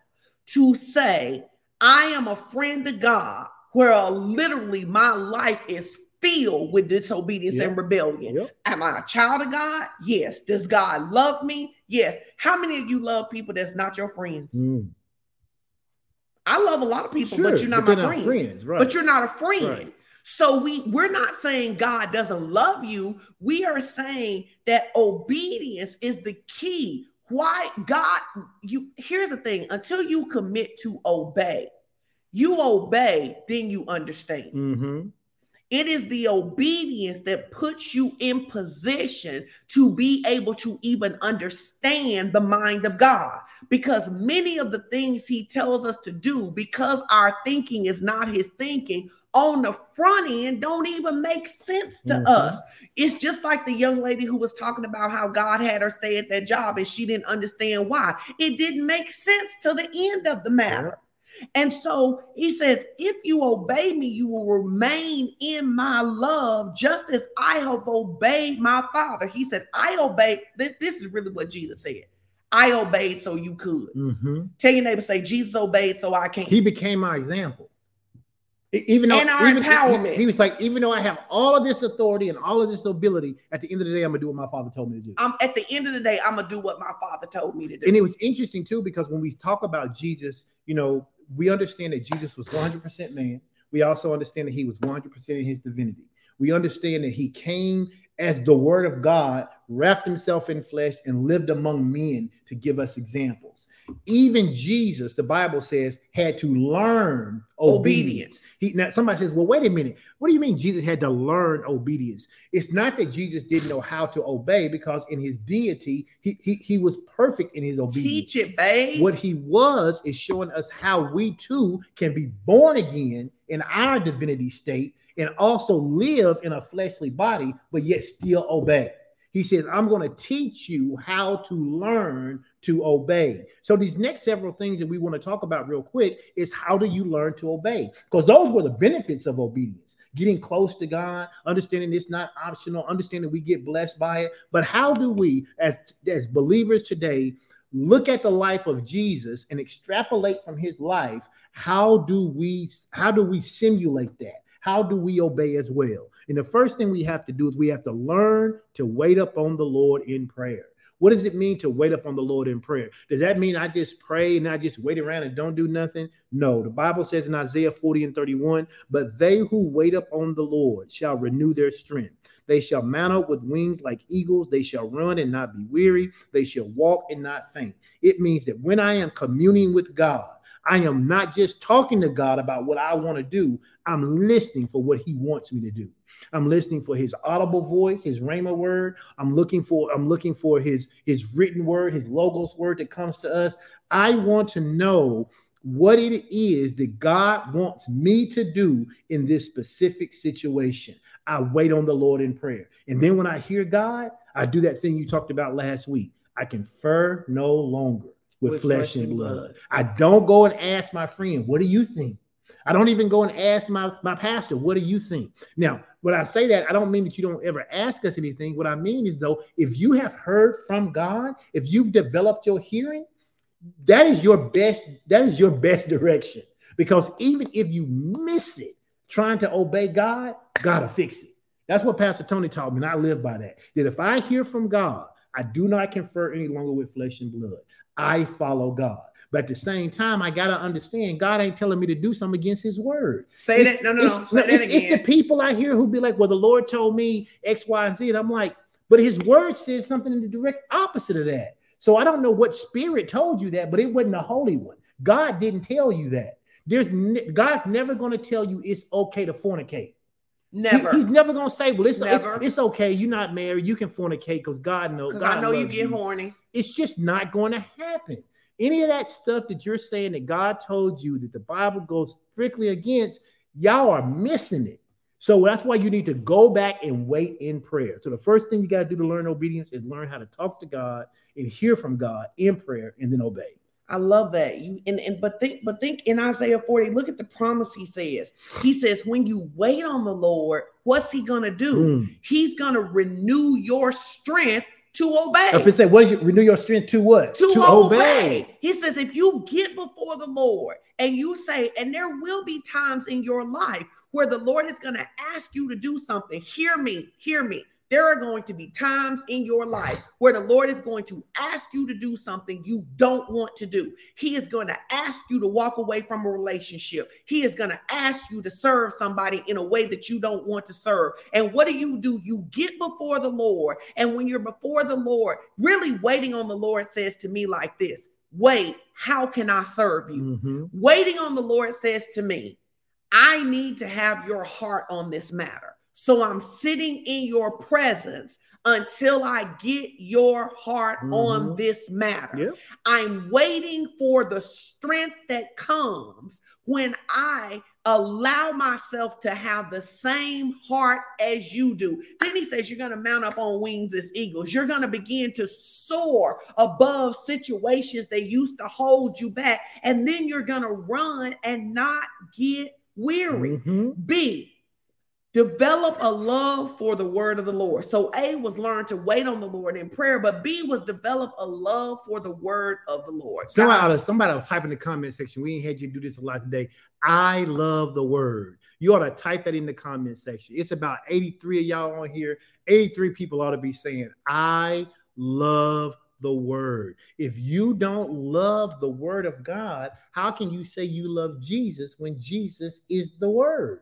to say I am a friend of God where literally my life is filled with disobedience yep. and rebellion. Yep. Am I a child of God? Yes. Does God love me? Yes. How many of you love people that's not your friends? Mm. I love a lot of people, sure, but you're not but my friend. Not friends, right. But you're not a friend. Right. So we we're not saying God doesn't love you. We are saying that obedience is the key. Why God you here's the thing, until you commit to obey, you obey, then you understand. Mm-hmm. It is the obedience that puts you in position to be able to even understand the mind of God. Because many of the things He tells us to do, because our thinking is not His thinking, on the front end don't even make sense to mm-hmm. us. It's just like the young lady who was talking about how God had her stay at that job and she didn't understand why. It didn't make sense to the end of the matter. And so he says, If you obey me, you will remain in my love, just as I have obeyed my Father. He said, I obey. This, this is really what Jesus said. I obeyed so you could. Mm-hmm. Tell your neighbor, say, Jesus obeyed so I can. He became our example. Even though, and our even, empowerment. He, he, was like, even though I have all of this authority and all of this ability, at the end of the day, I'm gonna do what my father told me to do. I'm at the end of the day, I'm gonna do what my father told me to do. And it was interesting too, because when we talk about Jesus, you know, we understand that Jesus was 100% man. We also understand that he was 100% in his divinity. We understand that he came as the word of God, wrapped himself in flesh, and lived among men to give us examples. Even Jesus, the Bible says, had to learn obedience. obedience. He, now somebody says, "Well, wait a minute. What do you mean Jesus had to learn obedience?" It's not that Jesus didn't know how to obey, because in his deity, he he, he was perfect in his obedience. Teach it, babe. What he was is showing us how we too can be born again in our divinity state and also live in a fleshly body, but yet still obey. He says, I'm going to teach you how to learn to obey. So, these next several things that we want to talk about real quick is how do you learn to obey? Because those were the benefits of obedience getting close to God, understanding it's not optional, understanding we get blessed by it. But how do we, as, as believers today, look at the life of Jesus and extrapolate from his life? How do we how do we simulate that? How do we obey as well? And the first thing we have to do is we have to learn to wait up on the Lord in prayer. What does it mean to wait up on the Lord in prayer? Does that mean I just pray and I just wait around and don't do nothing? No, the Bible says in Isaiah 40 and 31, but they who wait up on the Lord shall renew their strength. They shall mount up with wings like eagles. They shall run and not be weary. They shall walk and not faint. It means that when I am communing with God, I am not just talking to God about what I want to do. I'm listening for what He wants me to do. I'm listening for His audible voice, His rhema word. I'm looking for I'm looking for His His written word, His logos word that comes to us. I want to know what it is that God wants me to do in this specific situation. I wait on the Lord in prayer. And then when I hear God, I do that thing you talked about last week. I confer no longer with, with flesh, flesh, and blood. blood. I don't go and ask my friend, what do you think? I don't even go and ask my, my pastor, what do you think? Now, when I say that, I don't mean that you don't ever ask us anything. What I mean is, though, if you have heard from God, if you've developed your hearing, that is your best, that is your best direction. Because even if you miss it, trying to obey God, God will fix it. That's what Pastor Tony taught me, and I live by that. That if I hear from God, I do not confer any longer with flesh and blood. I follow God. But at the same time, I gotta understand God ain't telling me to do something against His word. Say it's, that. No, no, it's, no. It's, it's, the people I hear who be like, "Well, the Lord told me X, Y, and Z." And I'm like, but His word says something in the direct opposite of that. So I don't know what spirit told you that, but it wasn't a holy one. God didn't tell you that. There's God's never going to tell you it's okay to fornicate. Never. He, he's never gonna say, "Well, it's, it's, it's okay. You're not married. You can fornicate because God knows." Because I know you get you. horny. It's just not going to happen. Any of that stuff that you're saying that God told you that the Bible goes strictly against, y'all are missing it. So that's why you need to go back and wait in prayer. So the first thing you got to do to learn obedience is learn how to talk to God and hear from God in prayer and then obey. I love that. You and, and but think but think in Isaiah 40, look at the promise he says. He says, when you wait on the Lord, what's he gonna do? Mm. He's gonna renew your strength to obey. If it say, what is it? Renew your strength to what? To, obey. He says, if you get before the Lord and you say, and there will be times in your life where the Lord is going to ask you to do something. Hear me, hear me. There are going to be times in your life where the Lord is going to ask you to do something you don't want to do. He is going to ask you to walk away from a relationship. He is going to ask you to serve somebody in a way that you don't want to serve. And what do you do? You get before the Lord. And when you're before the Lord, really waiting on the Lord says to me like this Wait, how can I serve you? Mm-hmm. Waiting on the Lord says to me, I need to have your heart on this matter. So I'm sitting in your presence until I get your heart mm-hmm. on this matter. Yep. I'm waiting for the strength that comes when I allow myself to have the same heart as you do. Then he says, You're going to mount up on wings as eagles. You're going to begin to soar above situations that used to hold you back. And then you're going to run and not get weary. Mm-hmm. B, develop a love for the word of the Lord. So A was learn to wait on the Lord in prayer, but B was develop a love for the word of the Lord. Somebody, somebody was type in the comment section. We ain't had you do this a lot today. I love the word. You ought to type that in the comment section. It's about 83 of y'all on here. 83 people ought to be saying, I love the word. If you don't love the word of God, how can you say you love Jesus when Jesus is the word?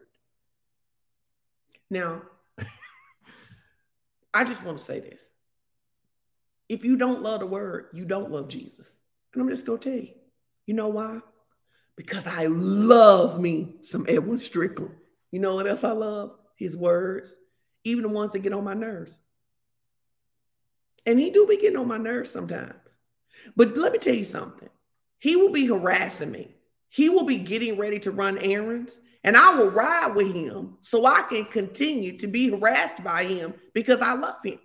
Now, I just want to say this. If you don't love the word, you don't love Jesus. And I'm just going to tell you. You know why? Because I love me some Elwin Strickland. You know what else I love? His words, even the ones that get on my nerves. And he do be getting on my nerves sometimes. But let me tell you something. He will be harassing me. He will be getting ready to run errands, and I will ride with him so I can continue to be harassed by him because I love him.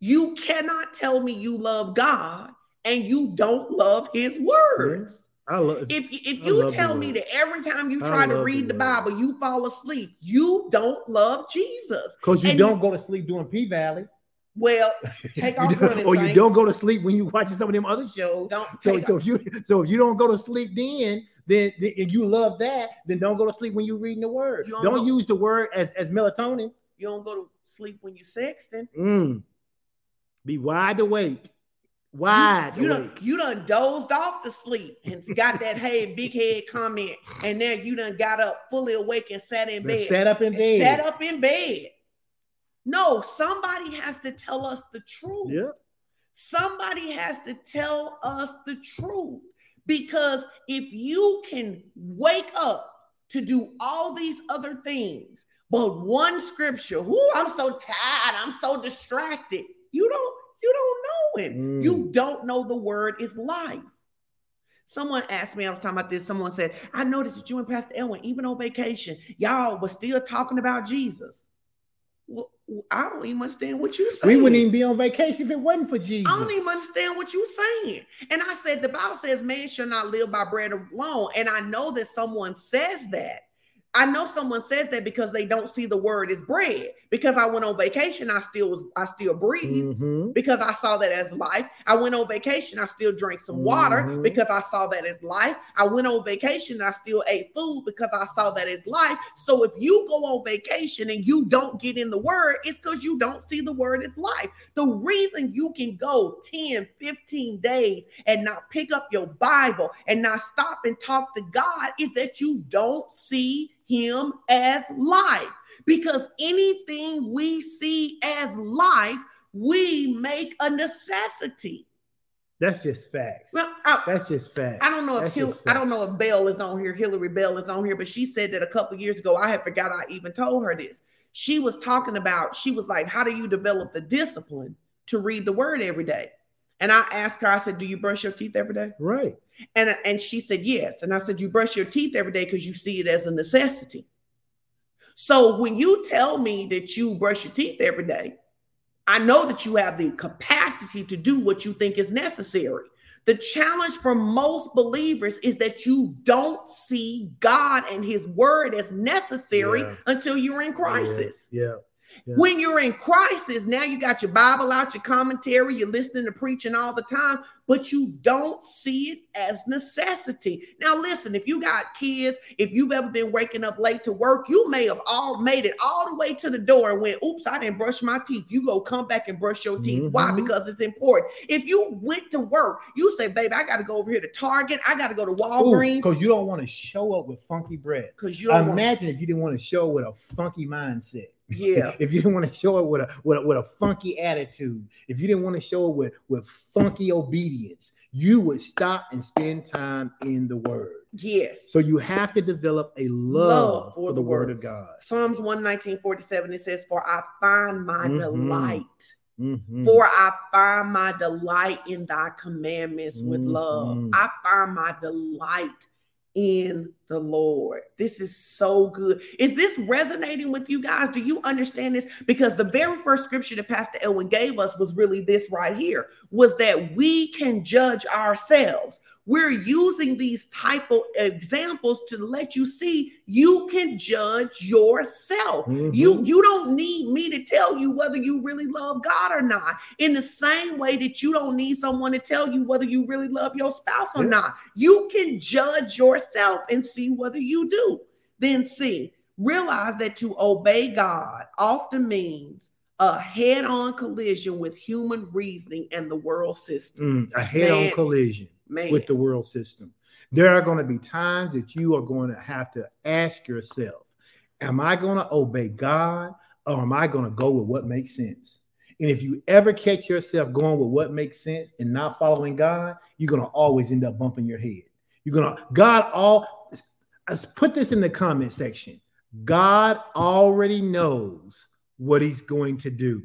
You cannot tell me you love God and you don't love his words. I love if if you tell me that every time you try to read the, Bible, you fall asleep, you don't love Jesus. Because you and don't go to sleep doing P Valley. Well, take off running, or you don't go to sleep when you watching some of them other shows. Don't so, so if you so if you don't go to sleep then, then, then and you love that, then don't go to sleep when you're reading the word. don't, don't use the word as, as melatonin. You don't go to sleep when you're sexting. Mm. Be wide awake. Wide. You, you done you done dozed off to sleep and got that hey big head comment, and then you done got up fully awake and sat in bed. Sat up in bed. Sat up in bed. No, somebody has to tell us the truth. Yeah. Somebody has to tell us the truth. Because if you can wake up to do all these other things, but one scripture, who I'm so tired, I'm so distracted. You don't, you don't know it. Mm. You don't know the word is life. Someone asked me, I was talking about this. Someone said, I noticed that you and Pastor Elwin, even on vacation, y'all was still talking about Jesus. Well, I don't even understand what you're saying. We wouldn't even be on vacation if it wasn't for Jesus. I don't even understand what you're saying. And I said, the Bible says, man shall not live by bread alone. And I know that someone says that. I know someone says that because they don't see the word as bread. Because I went on vacation, I still was I still breathe mm-hmm. because I saw that as life. I went on vacation, I still drank some mm-hmm. water because I saw that as life. I went on vacation, I still ate food because I saw that as life. So if you go on vacation and you don't get in the word, it's because you don't see the word as life. The reason you can go 10, 15 days and not pick up your Bible and not stop and talk to God is that you don't see him as life. Because anything we see as life, we make a necessity. That's just facts. Well, I, that's just facts. I don't know if Hil- I don't know if Bell is on here. Hillary Bell is on here, but she said that a couple years ago. I had forgot I even told her this. She was talking about. She was like, "How do you develop the discipline to read the Word every day?" And I asked her. I said, "Do you brush your teeth every day?" Right. And and she said yes. And I said, "You brush your teeth every day because you see it as a necessity." So when you tell me that you brush your teeth every day, I know that you have the capacity to do what you think is necessary. The challenge for most believers is that you don't see God and his word as necessary yeah. until you're in crisis. Yeah. yeah. Yeah. When you're in crisis, now you got your Bible out, your commentary, you're listening to preaching all the time, but you don't see it as necessity. Now, listen, if you got kids, if you've ever been waking up late to work, you may have all made it all the way to the door and went, Oops, I didn't brush my teeth. You go come back and brush your teeth. Mm-hmm. Why? Because it's important. If you went to work, you say, Baby, I got to go over here to Target, I got to go to Walgreens. Because you don't want to show up with funky bread. Because you don't imagine want- if you didn't want to show up with a funky mindset. Yeah. if you didn't want to show it with a, with a with a funky attitude, if you didn't want to show it with with funky obedience, you would stop and spend time in the Word. Yes. So you have to develop a love, love for, for, the, word. word. of God. Psalms 119, 47, it says, For I find my mm-hmm. delight. Mm-hmm. For I find my delight in thy commandments with mm-hmm. love. I find my delight in the Lord. This is so good. Is this resonating with you guys? Do you understand this? Because the very first scripture that Pastor Elwin gave us was really this right here was that we can judge ourselves. We're using these type of examples to let you see you can judge yourself. Mm-hmm. You you don't need me to tell you whether you really love God or not. In the same way that you don't need someone to tell you whether you really love your spouse or yeah. not. You can judge yourself and see whether you do. Then see, realize that to obey God often means a head-on collision with human reasoning and the world system. Mm, a head-on collision Man. with the world system. There are going to be times that you are going to have to ask yourself, am I going to obey God or am I going to go with what makes sense? And if you ever catch yourself going with what makes sense and not following God, you're going to always end up bumping your head. You're going to, God, all, let's put this in the comment section. God already knows what he's going to do.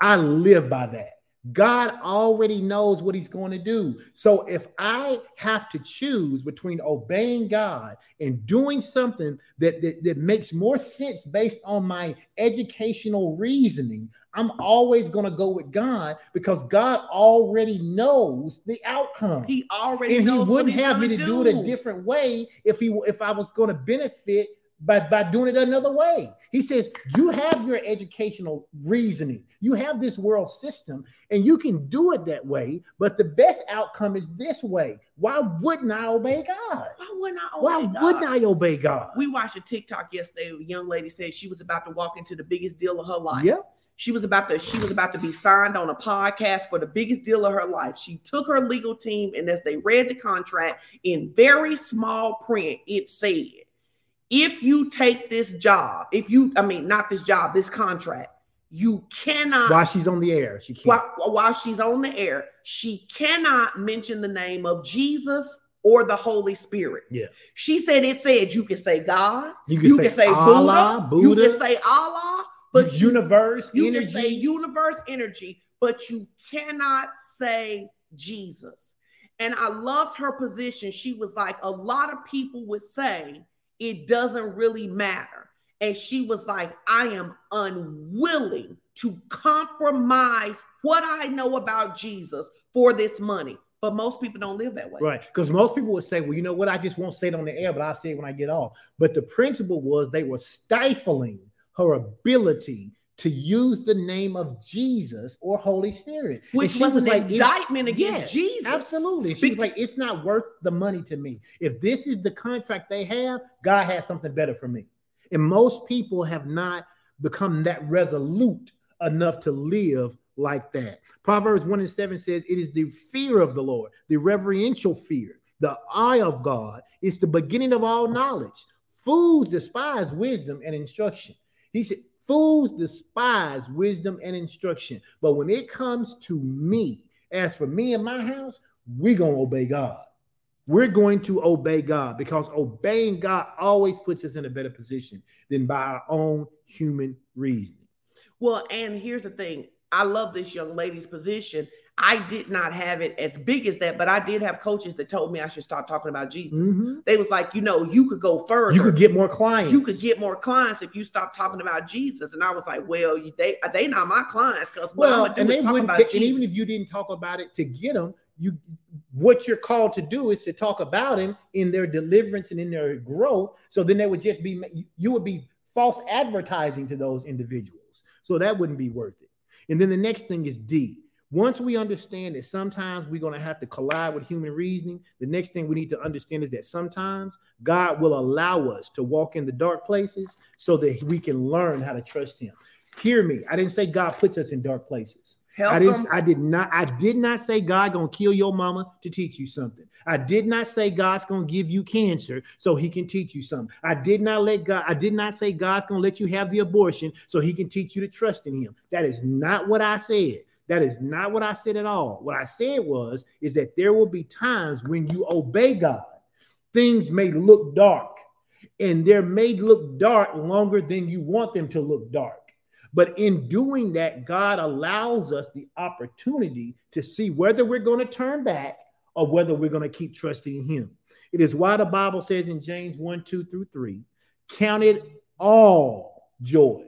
I live by that. God already knows what he's going to do. So if I have to choose between obeying God and doing something that, that, that, makes more sense based on my educational reasoning, I'm always going to go with God because God already knows the outcome. He already and he wouldn't have me to do. do it a different way if he if I was going to benefit by, by doing it another way. He says, You have your educational reasoning, you have this world system, and you can do it that way, but the best outcome is this way. Why wouldn't I obey God? Why wouldn't I Why God? wouldn't I obey God? We watched a TikTok yesterday. A young lady said she was about to walk into the biggest deal of her life. Yep. She was about to she was about to be signed on a podcast for the biggest deal of her life. She took her legal team and as they read the contract in very small print, it said if you take this job, if you, I mean, not this job, this contract, you cannot. While she's on the air, she can't. While, while she's on the air, she cannot mention the name of Jesus or the Holy Spirit. Yeah. She said it said you can say God, you can, you say, can say Allah, Buddha, Buddha, you can say Allah, but universe, you, energy. can say universe energy, but you cannot say Jesus. And I loved her position. She was like, a lot of people would say it doesn't really matter. And she was like, I am unwilling to compromise what I know about Jesus for this money. But most people don't live that way. Right. Because most people would say, well, you know what? I just won't say it on the air, but I'll say it when I get off. But the principle was they were stifling her ability to use the name of Jesus or Holy Spirit. Which was, was, an like, indictment against yes, Jesus. Absolutely. She Be- was like, it's not worth the money to me. If this is the contract they have, God has something better for me. And most people have not become that resolute enough to live like that. Proverbs 1 and 7 says, It is the fear of the Lord, the reverential fear, the eye of God. It's the beginning of all knowledge. Fools despise wisdom and instruction. He said, Fools despise wisdom and instruction. But when it comes to me, as for me and my house, we're going to obey God. We're going to obey God because obeying God always puts us in a better position than by our own human reasoning. Well, and here's the thing I love this young lady's position I did not have it as big as that, but I did have coaches that told me I should stop talking about Jesus. Mm-hmm. They was like, you know, you could go further. You could get more clients. You could get more clients if you stop talking about Jesus. And I was like, well, they they not my clients because well, and they wouldn't. and even if you didn't talk about it to get them, you what you're called to do is to talk about him in their deliverance and in their growth. So then they would just be you would be false advertising to those individuals. So that wouldn't be worth it. And then the next thing is D. Once we understand that sometimes we're going to have to collide with human reasoning, the next thing we need to understand is that sometimes God will allow us to walk in the dark places so that we can learn how to trust Him. Hear me. I didn't say God puts us in dark places. Help I didn't. I did not. I did not say God gonna kill your mama to teach you something. I did not say God's gonna give you cancer so He can teach you something. I did not let God. I did not say God's gonna let you have the abortion so He can teach you to trust in Him. That is not what I said. That is not what I said at all. What I said was is that there will be times when you obey God, things may look dark, and there may look dark longer than you want them to look dark. But in doing that, God allows us the opportunity to see whether we're going to turn back or whether we're going to keep trusting Him. It is why the Bible says in James 1 2 through 3 count it all joy,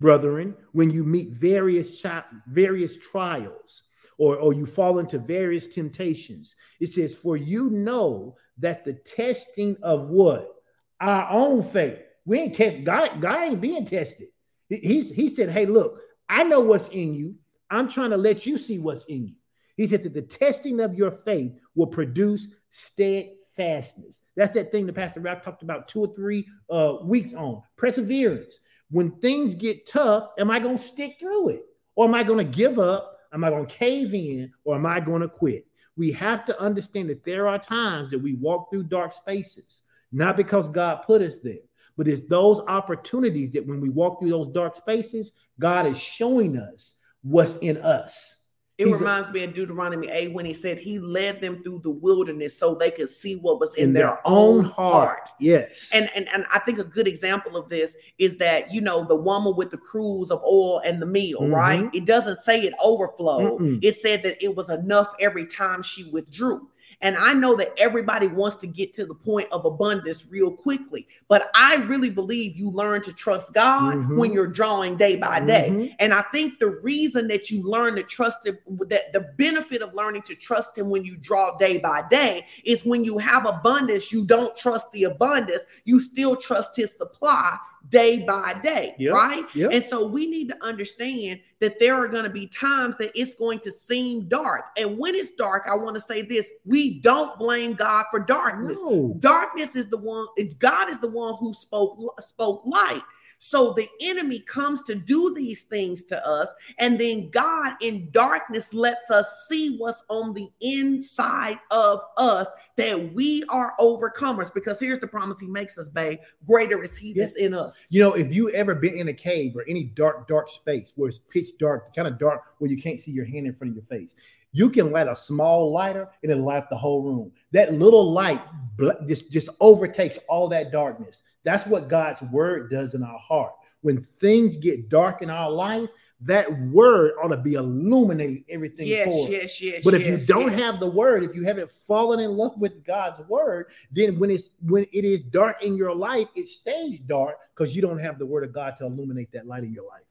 brethren, when you meet various, various trials or, or you fall into various temptations. It says, For you know that the testing of what? Our own faith. We ain't test God, God ain't being tested. He- He's he said, Hey, look, I know what's in you. I'm trying to let you see what's in you. He said that the testing of your faith will produce steadfastness. That's that thing that Pastor Ralph talked about two or three uh, weeks on perseverance. When things get tough, am I going to stick through it? Or am I going to give up? Am I going to cave in? Or am I going to quit? We have to understand that there are times that we walk through dark spaces, not because God put us there, but it's those opportunities that when we walk through those dark spaces, God is showing us what's in us. It He's a- reminds me of Deuteronomy 8 when he said he led them through the wilderness so they could see what was in, in their own heart. Yes. And, and and I think a good example of this is that you know the woman with the cruse of oil and the meal, mm-hmm. right? It doesn't say it overflowed. Mm-mm. It said that it was enough every time she withdrew. And I know that everybody wants to get to the point of abundance real quickly, but I really believe you learn to trust God Mhm. when you're drawing day by day. Mhm. And I think the reason that you learn to trust him, that the benefit of learning to trust him when you draw day by day is when you have abundance, you don't trust the abundance, you still trust his supply day by day, Yep, right? yep. And so we need to understand that there are going to be times that it's going to seem dark. And when it's dark, I want to say this we don't blame God for darkness. No. Darkness is the one, God is the one who spoke spoke light. So the enemy comes to do these things to us, and then God in darkness lets us see what's on the inside of us that we are overcomers. Because here's the promise He makes us, babe: greater is He that's in us. You know, if you ever been in a cave or any dark, dark space where it's pitch dark, kind of dark where you can't see your hand in front of your face, you can light a small lighter and it'll light the whole room. That little light bl- just, just overtakes all that darkness. That's what God's word does in our heart. When things get dark in our life, that word ought to be illuminating everything Yes, for us. yes, yes. But if you don't yes. have the word, if you haven't fallen in love with God's word, then when it's when it is dark in your life, it stays dark because you don't have the word of God to illuminate that light in your life.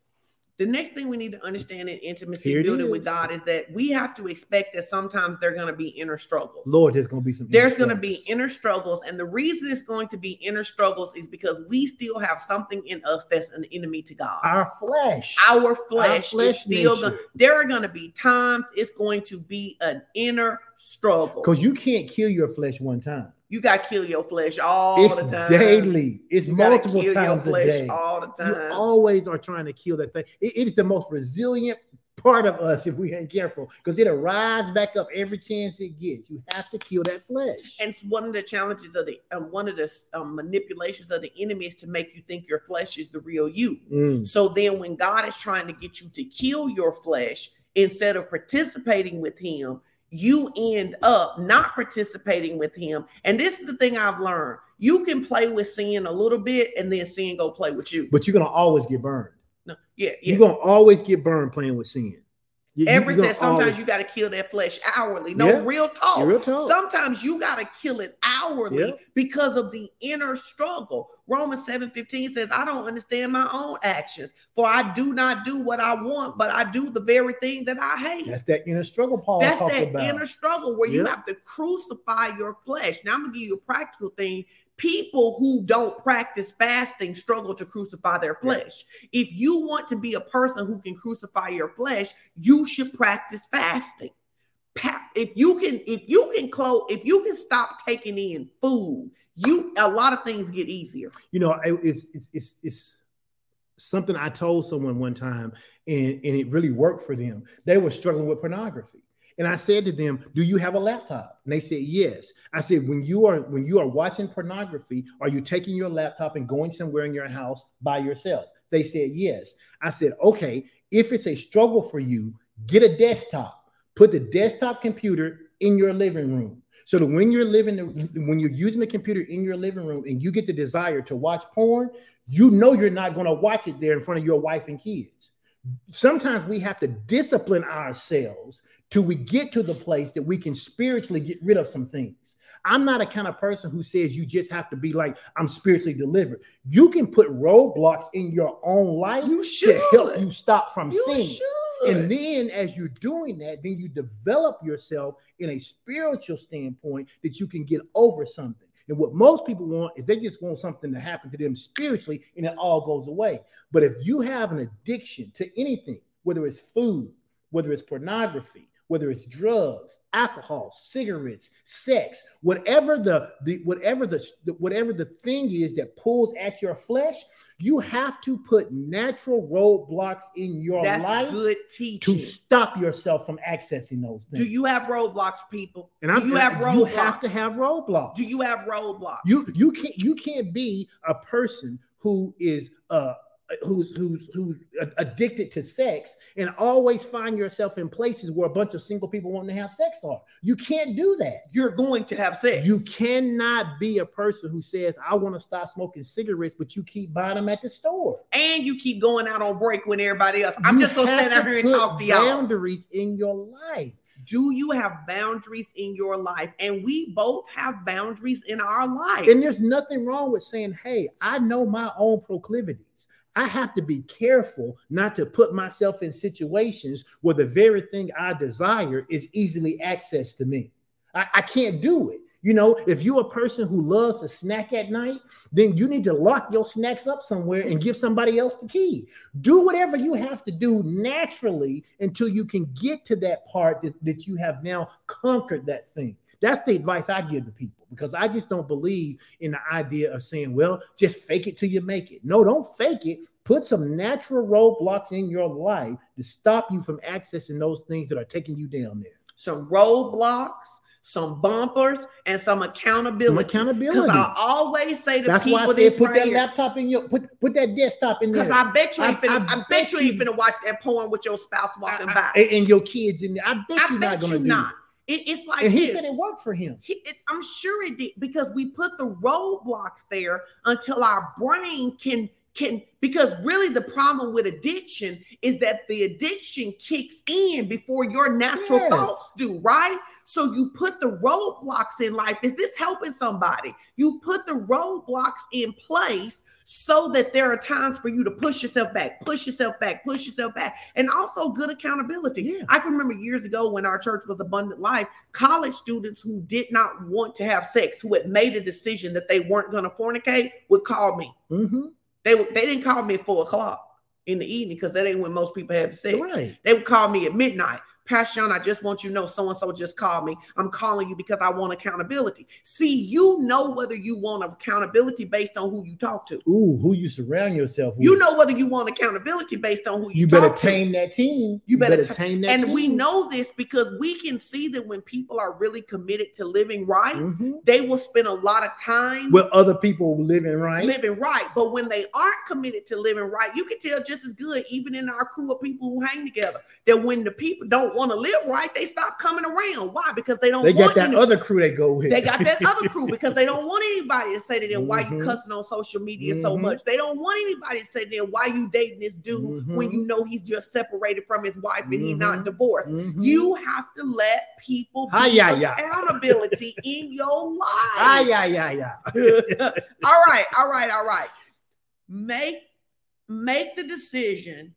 The next thing we need to understand in intimacy Here building with. God is that we have to expect that sometimes there are going to be inner struggles. Lord, there's gonna be some. There's going to be inner struggles. And the reason it's going to be inner struggles is because we still have something in us that's an enemy to God. our flesh. Our flesh, Our flesh is still going there are going to be times it's going to be an inner struggle. Because you can't kill your flesh one time. You got to kill your flesh all it's the time. daily. It's You multiple times a day. all the time, You always are trying to kill that thing. It- it is the most resilient part of us if we ain't careful, because it'll rise back up every chance it gets. You have to kill that flesh. And it's one of the challenges of the um, one of the um, manipulations of the enemy is to make you think your flesh is the real you. Mm. So then, when God is trying to get you to kill your flesh instead of participating with Him, you end up not participating with Him. And this is the thing I've learned: you can play with sin a little bit, and then sin go play with you. But you're gonna always get burned. No, yeah, yeah. You're gonna always get burned playing with sin. You- you- Ever you're said sometimes always- you got to kill that flesh hourly. No, Yeah. real talk. Real talk. Sometimes you got to kill it hourly Yeah. because of the inner struggle. Romans 7 15 says, I don't understand my own actions, for I do not do what I want, but I do the very thing that I hate. That's that inner struggle Paul That's that about. inner struggle where you have to crucify your flesh. Now I'm gonna give you a practical thing. People who don't practice fasting struggle to crucify their flesh. If you want to be a person who can crucify your flesh, you should practice fasting. If you can, if you can close, if you can stop taking in food, you a lot of things get easier. You know, it's it's it's, it's something I told someone one time, and, and it really worked for them. They were struggling with pornography. And I said to them, "Do you have a laptop?" And they said, "Yes." I said, "When you are when you are watching pornography, are you taking your laptop and going somewhere in your house by yourself?" They said, "Yes." I said, "Okay, if it's a struggle for you, get a desktop. Put the desktop computer in your living room. So that when you're living, when you're using the computer in your living room and you get the desire to watch porn, you know you're not going to watch it there in front of your wife and kids. Sometimes we have to discipline ourselves till we get to the place that we can spiritually get rid of some things. I'm not a kind of person who says you just have to be like, I'm spiritually delivered. You can put roadblocks in your own life you should. to help you stop from you sinning. Should. And then as you're doing that, then you develop yourself in a spiritual standpoint that you can get over something. And what most people want is they just want something to happen to them spiritually and it all goes away. But if you have an addiction to anything, whether it's food, whether it's pornography, whether it's drugs, alcohol, cigarettes, sex, whatever the, the whatever the, the whatever the thing is that pulls at your flesh, you have to put natural roadblocks in your That's life good teaching. to stop yourself from accessing those things. Do you have roadblocks, people? and Do I'm, you have roadblocks? you have to have roadblocks. Do you have roadblocks? you you can't you can't be a person who is uh who's who's who's addicted to sex and always find yourself in places where a bunch of single people want to have sex are. You can't do that. You're going to have sex. You cannot be a person who says, I want to stop smoking cigarettes, but you keep buying them at the store. and you keep going out on break when everybody else. I'm You just gonna stand out here and talk to y'all. Boundaries in your life. Do you have boundaries in your life? And we both have boundaries in our life. And there's nothing wrong with saying, Hey, I know my own proclivities. I have to be careful not to put myself in situations where the very thing I desire is easily accessed to me. I, I can't do it. You know, if you're a person who loves to snack at night, then you need to lock your snacks up somewhere and give somebody else the key. Do whatever you have to do naturally until you can get to that part that, that you have now conquered that thing. That's the advice I give to people because I just don't believe in the idea of saying, well, just fake it till you make it. No, don't fake it. Put some natural roadblocks in your life to stop you from accessing those things that are taking you down there. some roadblocks, some bumpers, and some accountability. Some Because. I always say to That's people why I this said put right that here, laptop in your put put that desktop in there. Because I bet you ain't I- finna, I I, bet, bet you ain't you- finna watch that porn with your spouse walking I- I- by. and, and your kids in there. I bet I you're bet not gonna you do not. It. It, it's like And he this. said it worked for him. He, it, I'm sure it did because we put the roadblocks there until our brain can can because really the problem with addiction is that the addiction kicks in before your natural Yes. thoughts do, right? So you put the roadblocks in life. Is this helping somebody? You put the roadblocks in place so that there are times for you to push yourself back, push yourself back, push yourself back, and also good accountability. Yeah. I can remember years ago when our church was abundant life, college students who did not want to have sex, who had made a decision that they weren't going to fornicate, would call me. Mhm. They they didn't call me at four o'clock in the evening because that ain't when most people have sex. Right. They would call me at midnight. Pastor I just want you to know so and so just called me. I'm calling you because I want accountability. See, you know whether you want accountability based on who you talk to. Ooh, who you surround yourself with. You know whether you want accountability based on who you, talk to you better to. tame that team. You better ta- tame that And team. And we know this because we can see that when people are really committed to living right, Mhm. they will spend a lot of time with other people living right. living right. But when they aren't committed to living right, you can tell just as good, even in our crew of people who hang together, that when the people don't want to live right, they stop coming around. Why? Because they don't They want got that any- other crew they go with. they got that other crew because they don't want anybody to say to them why you Mhm. cussing on social media so Mhm. much. They don't want anybody to say to them why you dating this dude when Mhm. you know he's just separated from his wife and he's not Mhm. divorced. Mhm. You have to let people be yeah. accountability in your life. Ah, yeah, yeah, yeah. all right, all right, all right. Make make the decision.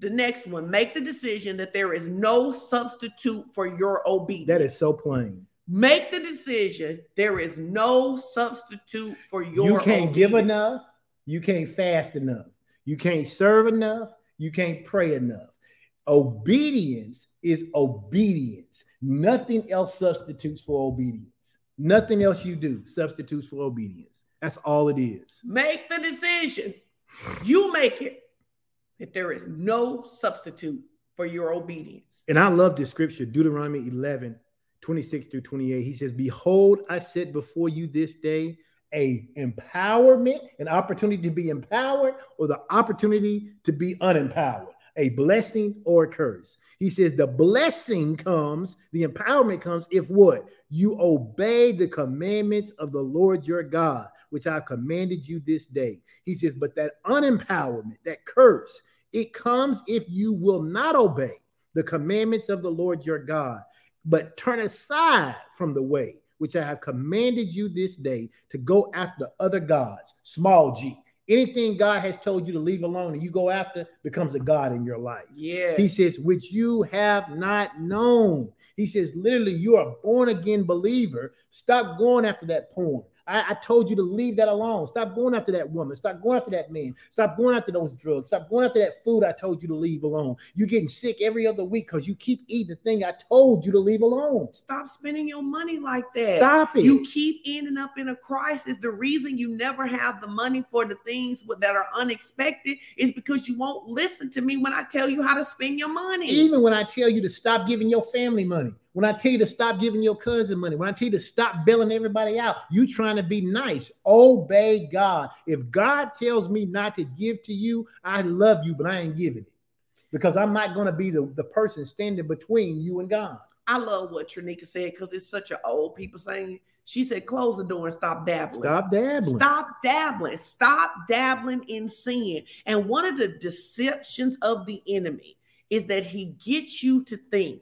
The next one, make the decision that there is no substitute for your obedience. That is so plain. Make the decision. There is no substitute for your. You can't give enough. You can't fast enough. You can't serve enough. You can't pray enough. Obedience is obedience. Nothing else substitutes for obedience. Nothing else you do substitutes for obedience. That's all it is. Make the decision. You make it. That there is no substitute for your obedience. And I love this scripture, Deuteronomy 11, 26 through 28. He says, Behold, I set before you this day a empowerment, an opportunity to be empowered, or the opportunity to be unempowered, a blessing or a curse. He says the blessing comes, the empowerment comes if what? You obey the commandments of the Lord your God, which I commanded you this day. He says, but that unempowerment, that curse, it comes if you will not obey the commandments of the Lord your God, but turn aside from the way which I have commanded you this day to go after other gods, small g. Anything God has told you to leave alone and you go after becomes a God in your life. Yeah. He says, which you have not known. He says, literally, you are a born again believer. Stop going after that porn. I, I, told you to leave that alone. Stop going after that woman. Stop going after that man. Stop going after those drugs. Stop going after that food I told you to leave alone. You're getting sick every other week because you keep eating the thing I told you to leave alone. Stop spending your money like that. Stop it. You keep ending up in a crisis. The reason you never have the money for the things that are unexpected is because you won't listen to me when I tell you how to spend your money. Even when I tell you to stop giving your family money. When I tell you to stop giving your cousin money, when I tell you to stop billing everybody out, you trying to be nice. Obey God. If God tells me not to give to you, I love you, but I ain't giving it because I'm not going to be the, the person standing between you and God. I love what Trinika said because it's such an old people saying. She said, close the door and stop dabbling. Stop dabbling. Stop dabbling. Stop dabbling in sin. And one of the deceptions of the enemy is that he gets you to think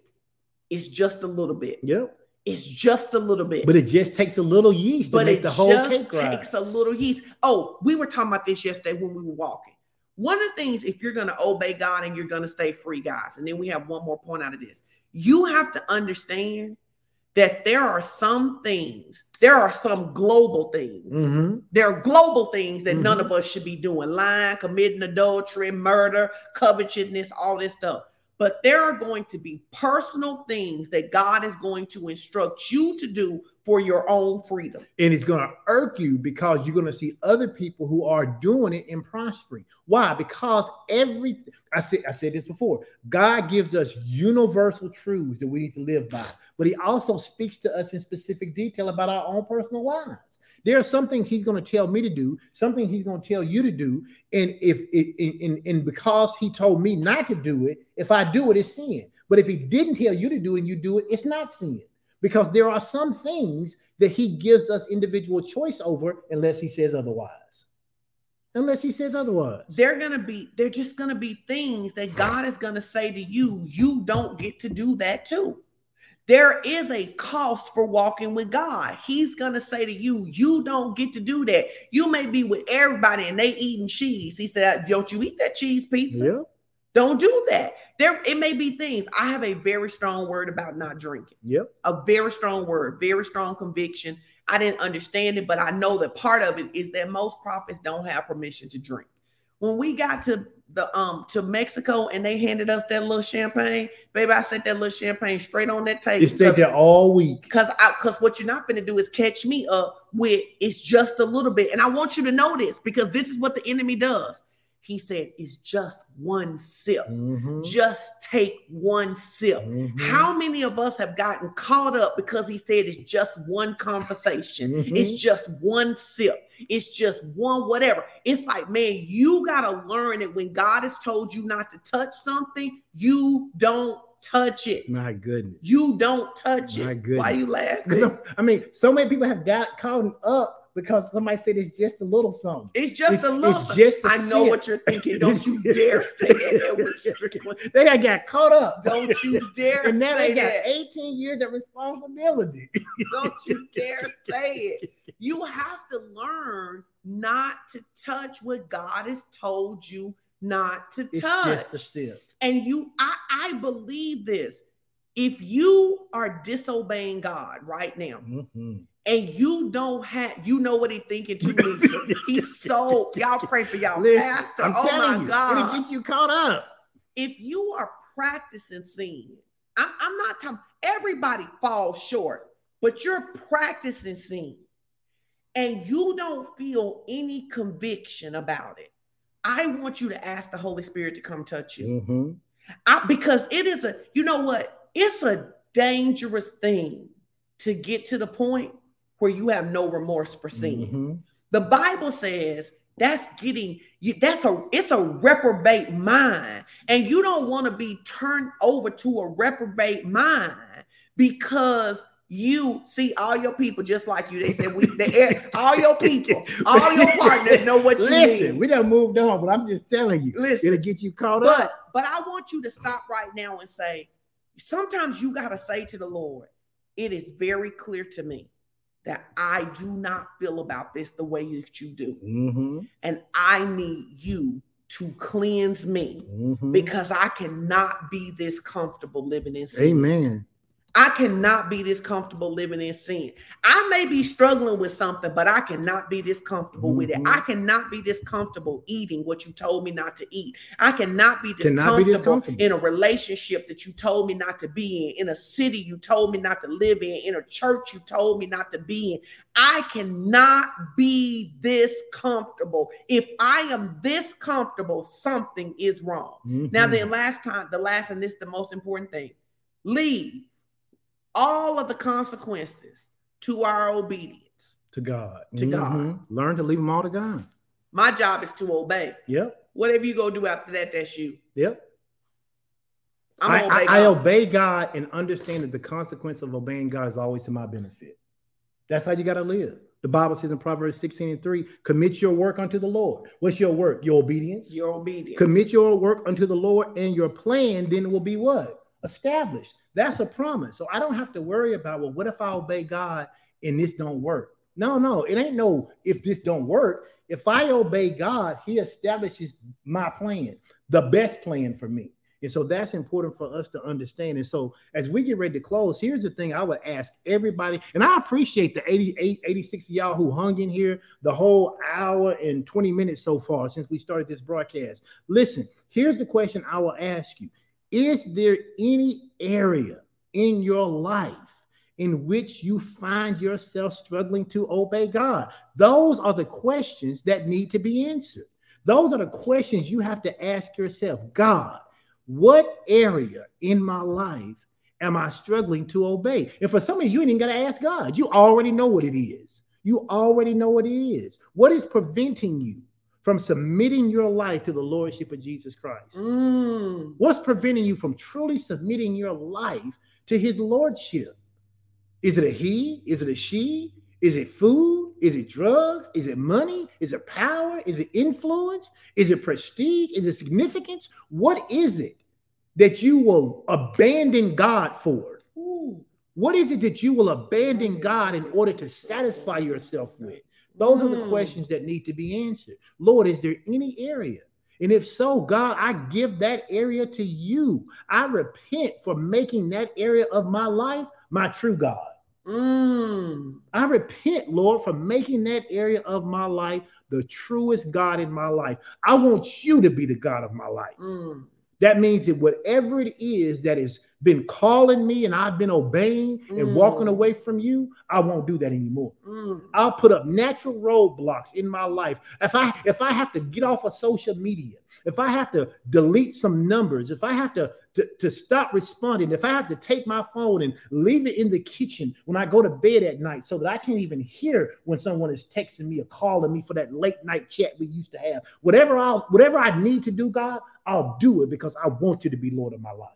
it's just a little bit. Yep. It's just a little bit. But it just takes a little yeast but to make it the whole thing. It just takes a little yeast. Oh, we were talking about this yesterday when we were walking. One of the things, if you're going to obey God and you're going to stay free, guys, and then we have one more point out of this, you have to understand that there are some things, there are some global things. Mhm. There are global things that none Mhm. of us should be doing lying, committing adultery, murder, covetousness, all this stuff. But there are going to be personal things that God is going to instruct you to do for your own freedom. And it's going to irk you because you're going to see other people who are doing it and prospering. Why? Because every I said I said this before. God gives us universal truths that we need to live by, but He also speaks to us in specific detail about our own personal lives. There are some things He's going to tell me to do, some things He's going to tell you to do, and if it and, and because He told me not to do it, if I do it, it's sin. But if He didn't tell you to do it and you do it, it's not sin because there are some things that he gives us individual choice over unless he says otherwise. Unless he says otherwise. They're to be, they're just going to be things that God is going to say to you, you don't get to do that too. There is a cost for walking with God. He's going to say to you, you don't get to do that. You may be with everybody and they eating cheese. He said, don't you eat that cheese pizza? Yep. Don't do that. There, it may be things. I have a very strong word about not drinking. Yep. A very strong word, very strong conviction. I didn't understand it, but I know that part of it is that most prophets don't have permission to drink. When we got to the um to Mexico and they handed us that little champagne, baby, I set that little champagne straight on that table. It stayed there all week. Cause I cause what you're not gonna do is catch me up with it's just a little bit. And I want you to know this because this is what the enemy does. He said, it's just one sip. Mhm. Just take one sip. Mhm. How many of us have gotten caught up because he said it's just one conversation? Mhm. It's just one sip. It's just one whatever. It's like, man, you got to learn that when God has told you not to touch something, you don't touch it. My goodness. You don't touch My it. Why goodness. you laughing? I mean, so many people have got caught up because somebody said it's just a little something. It's just It's- a little. it's just a I know sip. what you're thinking. Don't you dare say it, They got caught up. Don't you dare and now they got that. 18 years of responsibility. Don't you dare say it. You have to learn not to touch what God has told you not to It's touch. just a sip. and you, I, I believe this. If you are disobeying God right now, Mhm. And you don't have, you know what he's thinking too, Nisha. He's so y'all pray for y'all Listen, pastor. I'm oh my you, God it'll get you caught up. if you are practicing sin, I'm, I'm not talking, everybody falls short, but you're practicing sin and you don't feel any conviction about it. I want you to ask the Holy Spirit to come touch you. Mhm. I, because it is a, you know what? It's a dangerous thing to get to the point where you have no remorse for sin. Mhm. The Bible says that's getting you that's a it's a reprobate mind and you don't want to be turned over to a reprobate mind because you see all your people just like you they said we they, all your people all your partners know what you Listen, need we done moved on, but I'm just telling you, listen it'll get you caught but up. but I want you to stop right now and say, sometimes you got to say to the Lord, it is very clear to me that I do not feel about this the way that you do. Mhm. And I need you to cleanse me Mhm. because I cannot be this comfortable living in sin. Amen. I cannot be this comfortable living in sin. I may be struggling with something, but I cannot be this comfortable with it. I cannot be this comfortable eating what you told me not to eat. I cannot be this, Cannot be comfortable, this comfortable. in a relationship that you told me not to be in, in a city you told me not to live in, in a church you told me not to be in. I cannot be this comfortable. If I am this comfortable, something is wrong. Now, Mhm. then, last time, the last, and this is the most important thing leave all of the consequences to our obedience. to God. To God. Mhm. Learn to leave them all to God. My job is to obey. Yep. Whatever you go do after that, that's you. Yep. I, obey I, I God. obey God and understand that the consequence of obeying God is always to my benefit. That's how you got to live. The Bible says in Proverbs 16 and 3, commit your work unto the Lord. What's your work? Your obedience. Your obedience. Commit your work unto the Lord, and your plan then will be what? Established. That's a promise. So I don't have to worry about, well, what if I obey God and this don't work? No, no, it ain't no if this don't work. If I obey God, He establishes my plan, the best plan for me. And so that's important for us to understand. And so as we get ready to close, here's the thing I would ask everybody, and I appreciate the 88, 86 of y'all who hung in here the whole hour and 20 minutes so far since we started this broadcast. Listen, here's the question I will ask you Is there any area in your life in which you find yourself struggling to obey God? Those are the questions that need to be answered. Those are the questions you have to ask yourself God, what area in my life am I struggling to obey? And for some of you, you ain't even got to ask God. You already know what it is. You already know what it is. What is preventing you from submitting your life to the Lordship of Jesus Christ? Mm. What's preventing you from truly submitting your life to his lordship? Is it a he? Is it a she? Is it food? Is it drugs? Is it money? Is it power? Is it influence? Is it prestige? Is it significance? What is it that you will abandon God for? Ooh. What is it that you will abandon God in order to satisfy yourself with? Those are the Mm. questions that need to be answered. Lord, is there any area? And if so, God, I give that area to you. I repent for making that area of my life my true God. Mm. I repent, Lord, for making that area of my life the truest God in my life. I want you to be the God of my life. Mm. That means that whatever it is that has been calling me and I've been obeying and walking Mm. away from you, I won't do that anymore. Mm. I'll put up natural roadblocks in my life. If I if I have to get off of social media, if I have to delete some numbers, if I have to, to, to stop responding, if I have to take my phone and leave it in the kitchen when I go to bed at night so that I can't even hear when someone is texting me or calling me for that late night chat we used to have. Whatever I whatever I need to do, God, I'll do it because I want you to be Lord of my life.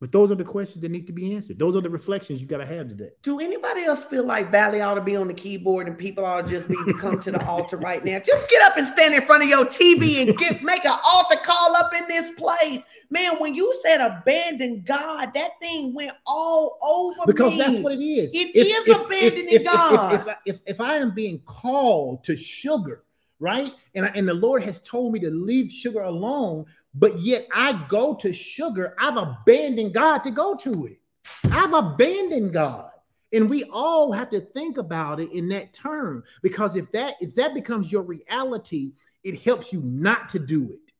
But those are the questions that need to be answered. Those are the reflections you got to have today. Do anybody else feel like Valley ought to be on the keyboard and people ought to just be to come to the altar right now? Just get up and stand in front of your TV and get make an altar call up in this place. Man, when you said abandon God, that thing went all over because me. that's what it is. It is abandoning God. If, if, if, if I am being called to sugar, right, and I, and the Lord has told me to leave sugar alone, but yet I go to sugar. I've abandoned God to go to it. I've abandoned God. And we all have to think about it in that term because if that if that becomes your reality, it helps you not to do it.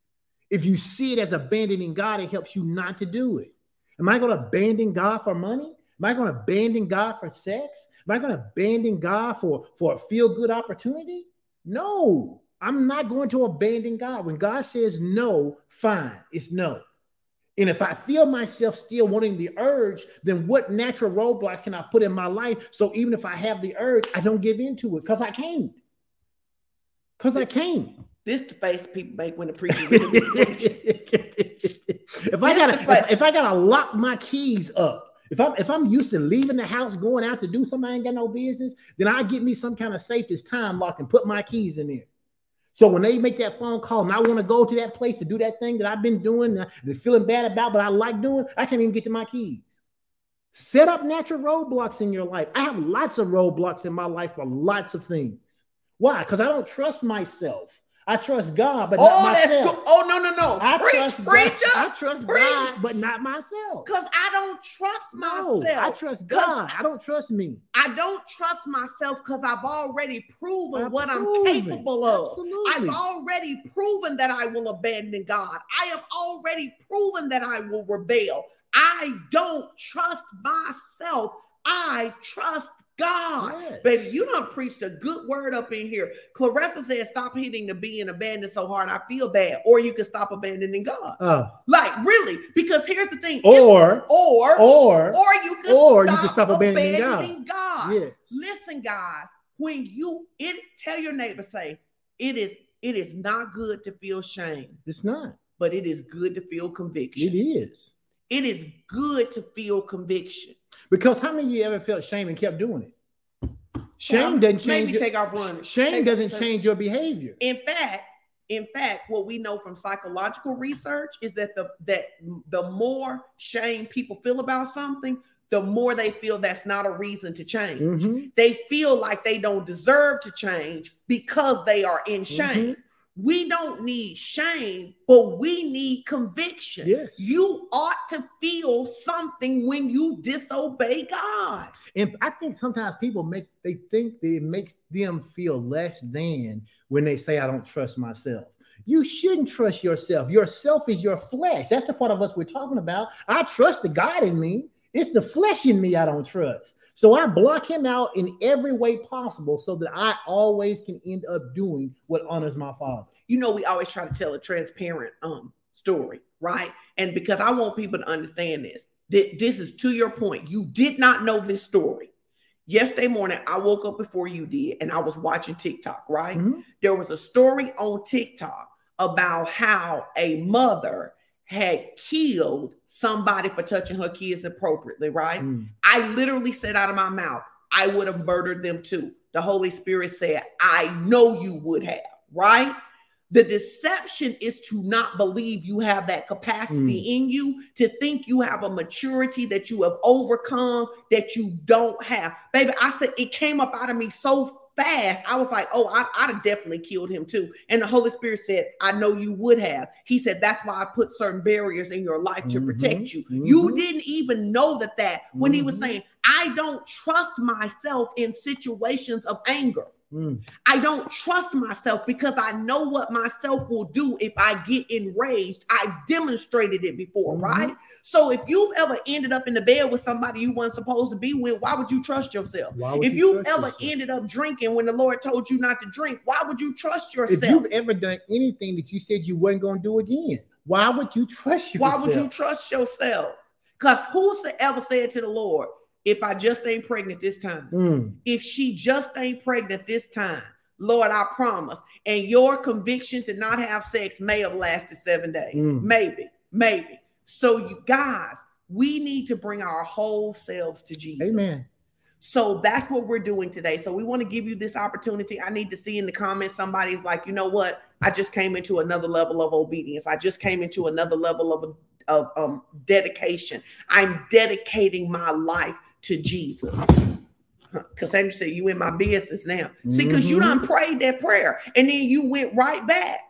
If you see it as abandoning God, it helps you not to do it. Am I going to abandon God for money? Am I going to abandon God for sex? Am I going to abandon God for, for a feel good opportunity? No, I'm not going to abandon God. When God says no, fine, it's no. And if I feel myself still wanting the urge, then what natural roadblocks can I put in my life? So even if I have the urge, I don't give into it because I can't. Because I can't. This the face people make when the preacher. if I gotta if, if I gotta lock my keys up, if I'm if I'm used to leaving the house, going out to do something I ain't got no business, then I get me some kind of safety time lock and put my keys in there. So when they make that phone call and I want to go to that place to do that thing that I've been doing, and feeling bad about, but I like doing, I can't even get to my keys. Set up natural roadblocks in your life. I have lots of roadblocks in my life for lots of things. Why? Because I don't trust myself. I trust God, but oh, not myself. That's oh no, no, no. I Preach, trust preacher. God. I trust Preach. God, but not myself. Because I don't trust myself. No, I trust God. I don't trust me. I don't trust myself because I've already proven I've what proven. I'm capable of. Absolutely. I've already proven that I will abandon God. I have already proven that I will rebel. I don't trust myself. I trust God. Yes. Baby, you don't preached a good word up in here. Clarissa said, stop hitting the B and abandon so hard. I feel bad. Or you can stop abandoning God. Uh, like really, because here's the thing. Or or or or you can or stop you can stop abandoning, abandoning God. God. Yes. Listen, guys, when you it tell your neighbor, say, it is it is not good to feel shame. It's not. But it is good to feel conviction. It is. It is good to feel conviction. Because how many of you ever felt shame and kept doing it? Shame well, doesn't change. Maybe your, take off running. Shame take, doesn't change your behavior. In fact, in fact, what we know from psychological research is that the that the more shame people feel about something, the more they feel that's not a reason to change. Mm-hmm. They feel like they don't deserve to change because they are in shame. Mm-hmm. We don't need shame, but we need conviction. Yes. You ought to feel something when you disobey God. And I think sometimes people make they think that it makes them feel less than when they say, I don't trust myself. You shouldn't trust yourself. Yourself is your flesh. That's the part of us we're talking about. I trust the God in me. It's the flesh in me I don't trust. So I block him out in every way possible so that I always can end up doing what honors my father. You know, we always try to tell a transparent um story, right? And because I want people to understand this, that this is to your point. You did not know this story. Yesterday morning, I woke up before you did, and I was watching TikTok, right? Mm-hmm. There was a story on TikTok about how a mother had killed somebody for touching her kids appropriately, right? Mm. I literally said out of my mouth, I would have murdered them too. The Holy Spirit said, I know you would have, right? The deception is to not believe you have that capacity mm. in you, to think you have a maturity that you have overcome that you don't have. Baby, I said it came up out of me so fast, I was like, oh, I, would have definitely killed him too. And the Holy Spirit said, I know you would have. He said, that's why I put certain barriers in your life to mm-hmm, protect you. Mm-hmm. You didn't even know that that when mm-hmm. he was mm-hmm. saying, I don't trust myself in situations of anger. Mm. I don't trust myself because I know what myself will do if I get enraged. I demonstrated it before, mm-hmm. right? So if you've ever ended up in the bed with somebody you weren't supposed to be with, why would you trust yourself? If you you've ever yourself? ended up drinking when the Lord told you not to drink, why would you trust yourself? If you've ever done anything that you said you weren't going to do again, why would you trust yourself? Why would you trust yourself? Because whosoever said to the Lord, if I just ain't pregnant this time, mm. if she just ain't pregnant this time, Lord, I promise. And your conviction to not have sex may have lasted seven days. Mm. Maybe, maybe. So, you guys, we need to bring our whole selves to Jesus. Amen. So that's what we're doing today. So we want to give you this opportunity. I need to see in the comments somebody's like, you know what? I just came into another level of obedience. I just came into another level of, of um, dedication. I'm dedicating my life to Jesus. Because Andrew said, You in my business now. See, because mm-hmm. you done prayed that prayer and then you went right back.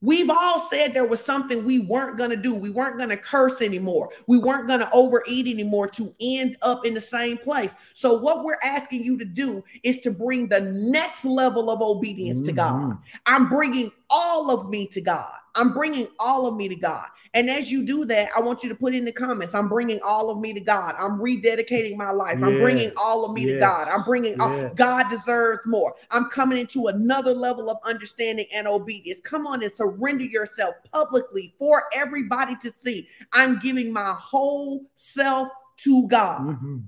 We've all said there was something we weren't going to do. We weren't going to curse anymore. We weren't going to overeat anymore to end up in the same place. So, what we're asking you to do is to bring the next level of obedience mm-hmm. to God. Mm-hmm. I'm bringing all of me to God. I'm bringing all of me to God. And as you do that, I want you to put in the comments I'm bringing all of me to God. I'm rededicating my life. Yes, I'm bringing all of me yes, to God. I'm bringing yes. all, God deserves more. I'm coming into another level of understanding and obedience. Come on and surrender yourself publicly for everybody to see. I'm giving my whole self to God. Mm-hmm.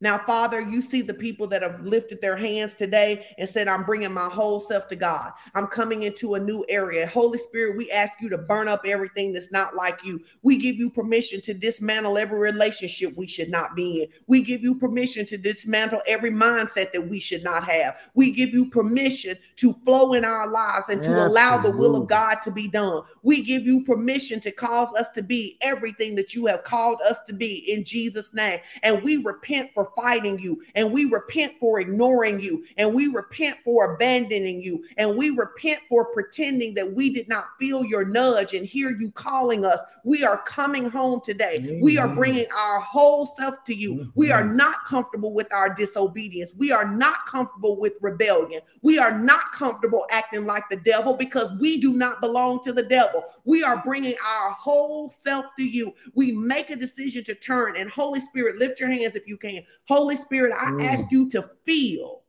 Now, Father, you see the people that have lifted their hands today and said, I'm bringing my whole self to God. I'm coming into a new area. Holy Spirit, we ask you to burn up everything that's not like you. We give you permission to dismantle every relationship we should not be in. We give you permission to dismantle every mindset that we should not have. We give you permission to flow in our lives and to Absolutely. allow the will of God to be done. We give you permission to cause us to be everything that you have called us to be in Jesus' name. And we repent for fighting you, and we repent for ignoring you, and we repent for abandoning you, and we repent for pretending that we did not feel your nudge and hear you calling us. We are coming home today. Amen. We are bringing our whole self to you. Mm-hmm. We are not comfortable with our disobedience. We are not comfortable with rebellion. We are not comfortable acting like the devil because we do not belong to the devil. We are bringing our whole self to you. We make a decision to turn, and Holy Spirit, lift your hands if you can. Holy Spirit, I mm. ask you to feel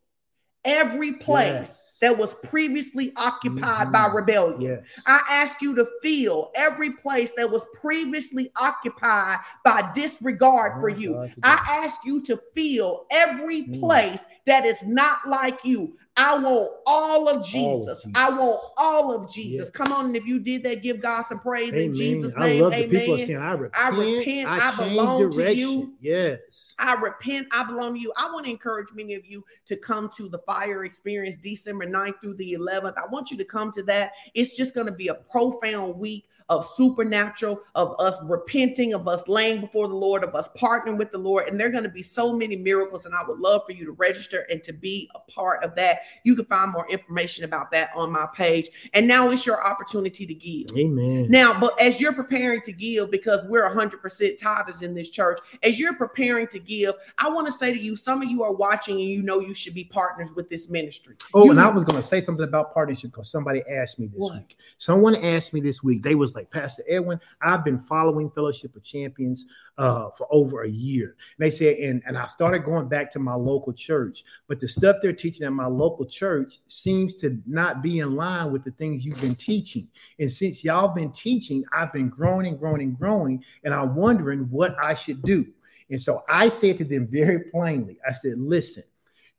every place yes. that was previously occupied mm-hmm. by rebellion. Yes. I ask you to feel every place that was previously occupied by disregard oh, for you. God, I ask you to feel every mm. place that is not like you. I want all of Jesus. All of Jesus. I want all of Jesus. Yeah. Come on, and if you did that, give God some praise Amen. in Jesus' name. I love Amen. the people saying, "I repent. I repent. I, I belong direction. to you." Yes. I repent. I belong to you. I want to encourage many of you to come to the fire experience December 9th through the 11th. I want you to come to that. It's just going to be a profound week of supernatural, of us repenting, of us laying before the Lord, of us partnering with the Lord. And there are going to be so many miracles. And I would love for you to register and to be a part of that. You can find more information about that on my page. And now it's your opportunity to give. Amen. Now, but as you're preparing to give, because we're 100% tithers in this church, as you're preparing to give, I want to say to you, some of you are watching and you know you should be partners with this ministry. Oh, you and I was going to say something about partnership because somebody asked me this what? week. Someone asked me this week. They was like, Pastor Elwin, I've been following Fellowship of Champions uh, for over a year. And they said, and, and I started going back to my local church, but the stuff they're teaching at my local church seems to not be in line with the things you've been teaching. And since y'all been teaching, I've been growing and growing and growing, and I'm wondering what I should do. And so I said to them very plainly, I said, listen,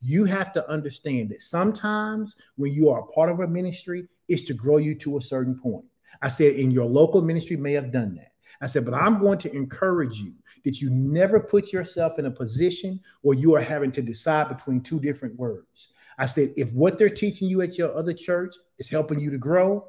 you have to understand that sometimes when you are a part of a ministry, it's to grow you to a certain point. I said, in your local ministry may have done that. I said, but I'm going to encourage you that you never put yourself in a position where you are having to decide between two different words. I said, if what they're teaching you at your other church is helping you to grow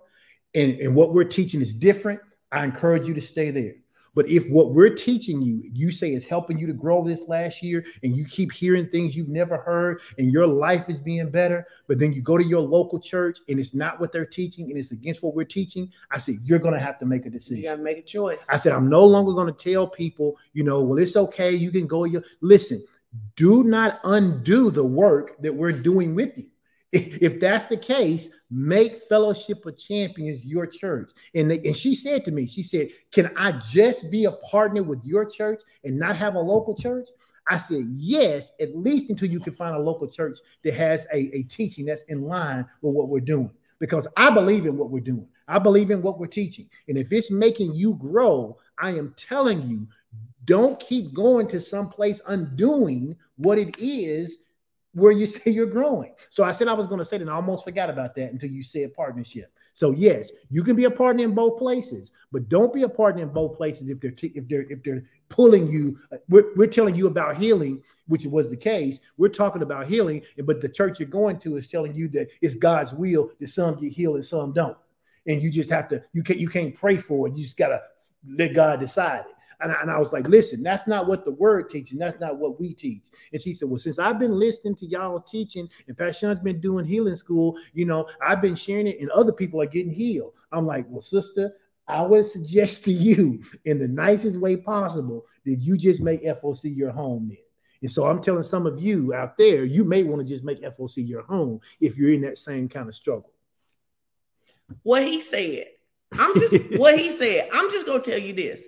and, and what we're teaching is different, I encourage you to stay there. But if what we're teaching you, you say is helping you to grow this last year, and you keep hearing things you've never heard, and your life is being better, but then you go to your local church and it's not what they're teaching and it's against what we're teaching, I said, you're going to have to make a decision. You got to make a choice. I said, I'm no longer going to tell people, you know, well, it's okay. You can go. Your listen, do not undo the work that we're doing with you. If that's the case, make Fellowship of Champions your church. And, they, and she said to me, she said, Can I just be a partner with your church and not have a local church? I said, Yes, at least until you can find a local church that has a, a teaching that's in line with what we're doing. Because I believe in what we're doing, I believe in what we're teaching. And if it's making you grow, I am telling you, don't keep going to some place undoing what it is where you say you're growing. So I said I was going to say that, I almost forgot about that until you said partnership. So yes, you can be a partner in both places, but don't be a partner in both places if they're t- if they're if they're pulling you. Uh, we're, we're telling you about healing, which was the case. We're talking about healing, but the church you're going to is telling you that it's God's will that some get healed and some don't, and you just have to you can't you can't pray for it. You just gotta let God decide it. And I, and I was like, listen, that's not what the word teaches. That's not what we teach. And she said, well, since I've been listening to y'all teaching and Pastor Sean's been doing healing school, you know, I've been sharing it and other people are getting healed. I'm like, well, sister, I would suggest to you in the nicest way possible that you just make FOC your home then. And so I'm telling some of you out there, you may want to just make FOC your home if you're in that same kind of struggle. What he said, I'm just what he said. I'm just gonna tell you this.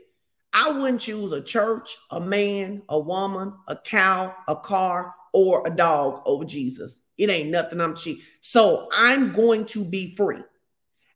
I wouldn't choose a church, a man, a woman, a cow, a car, or a dog over Jesus. It ain't nothing I'm cheap. So I'm going to be free.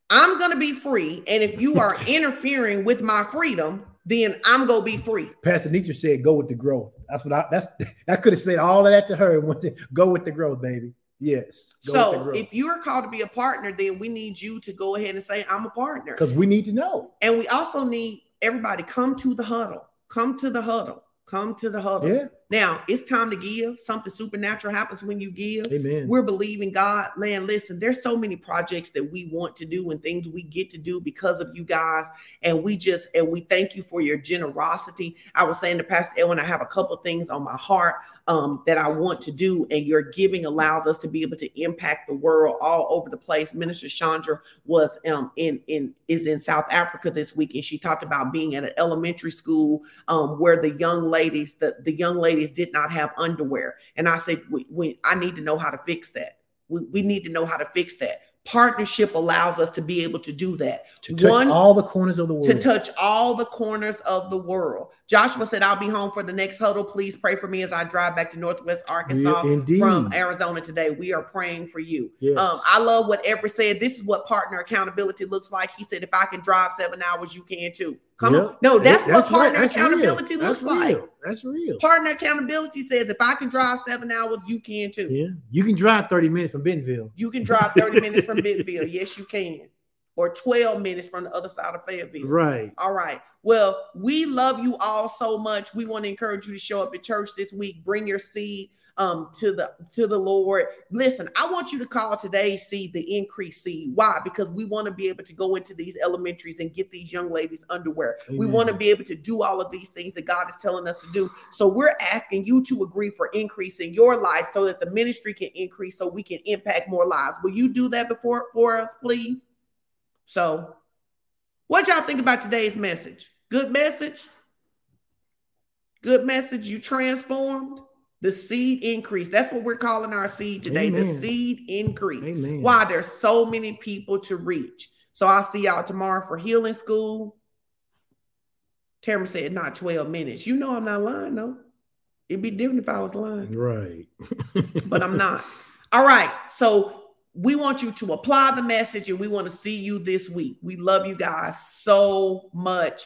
I'm going to be free. And if you are interfering with my freedom, then I'm gonna be free. Pastor Nisha said, "Go with the growth." That's what I. That's I could have said all of that to her and said, "Go with the growth, baby." Yes. So if you're called to be a partner, then we need you to go ahead and say, "I'm a partner," because we need to know. And we also need everybody come to the huddle. Come to the huddle. Come to the huddle. Yeah. Now it's time to give. Something supernatural happens when you give. Amen. We're believing God. Man, listen, there's so many projects that we want to do and things we get to do because of you guys. And we just and we thank you for your generosity. I was saying to Pastor Elwin, I have a couple things on my heart um, that I want to do, and your giving allows us to be able to impact the world all over the place. Minister Chandra was um, in in is in South Africa this week, and she talked about being at an elementary school um, where the young ladies the the young ladies did not have underwear, and I said, we, we I need to know how to fix that. We, we need to know how to fix that partnership allows us to be able to do that. To touch One, all the corners of the world. To touch all the corners of the world. Joshua said, I'll be home for the next huddle. Please pray for me as I drive back to Northwest Arkansas yeah, from Arizona today. We are praying for you. Yes. Um, I love what Everett said. This is what partner accountability looks like. He said, if I can drive seven hours, you can too. Come yep. on. No, that's, that's what partner right. accountability real. looks that's like. That's real. Partner accountability says if I can drive seven hours, you can too. Yeah. You can drive 30 minutes from Bentonville. You can drive 30 minutes from Bentonville. Yes, you can. Or 12 minutes from the other side of Fayetteville. Right. All right. Well, we love you all so much. We want to encourage you to show up at church this week. Bring your seed um to the to the Lord. Listen, I want you to call today's seed the increase seed. Why? Because we want to be able to go into these elementaries and get these young ladies underwear. Amen. We want to be able to do all of these things that God is telling us to do. So we're asking you to agree for increase in your life so that the ministry can increase so we can impact more lives. Will you do that before for us, please? So what y'all think about today's message? Good message? Good message. You transformed? The seed increase. That's what we're calling our seed today. Amen. The seed increase. Amen. Why there's so many people to reach. So I'll see y'all tomorrow for healing school. Tamara said not 12 minutes. You know I'm not lying, though. It'd be different if I was lying. Right. but I'm not. All right. So we want you to apply the message and we want to see you this week. We love you guys so much.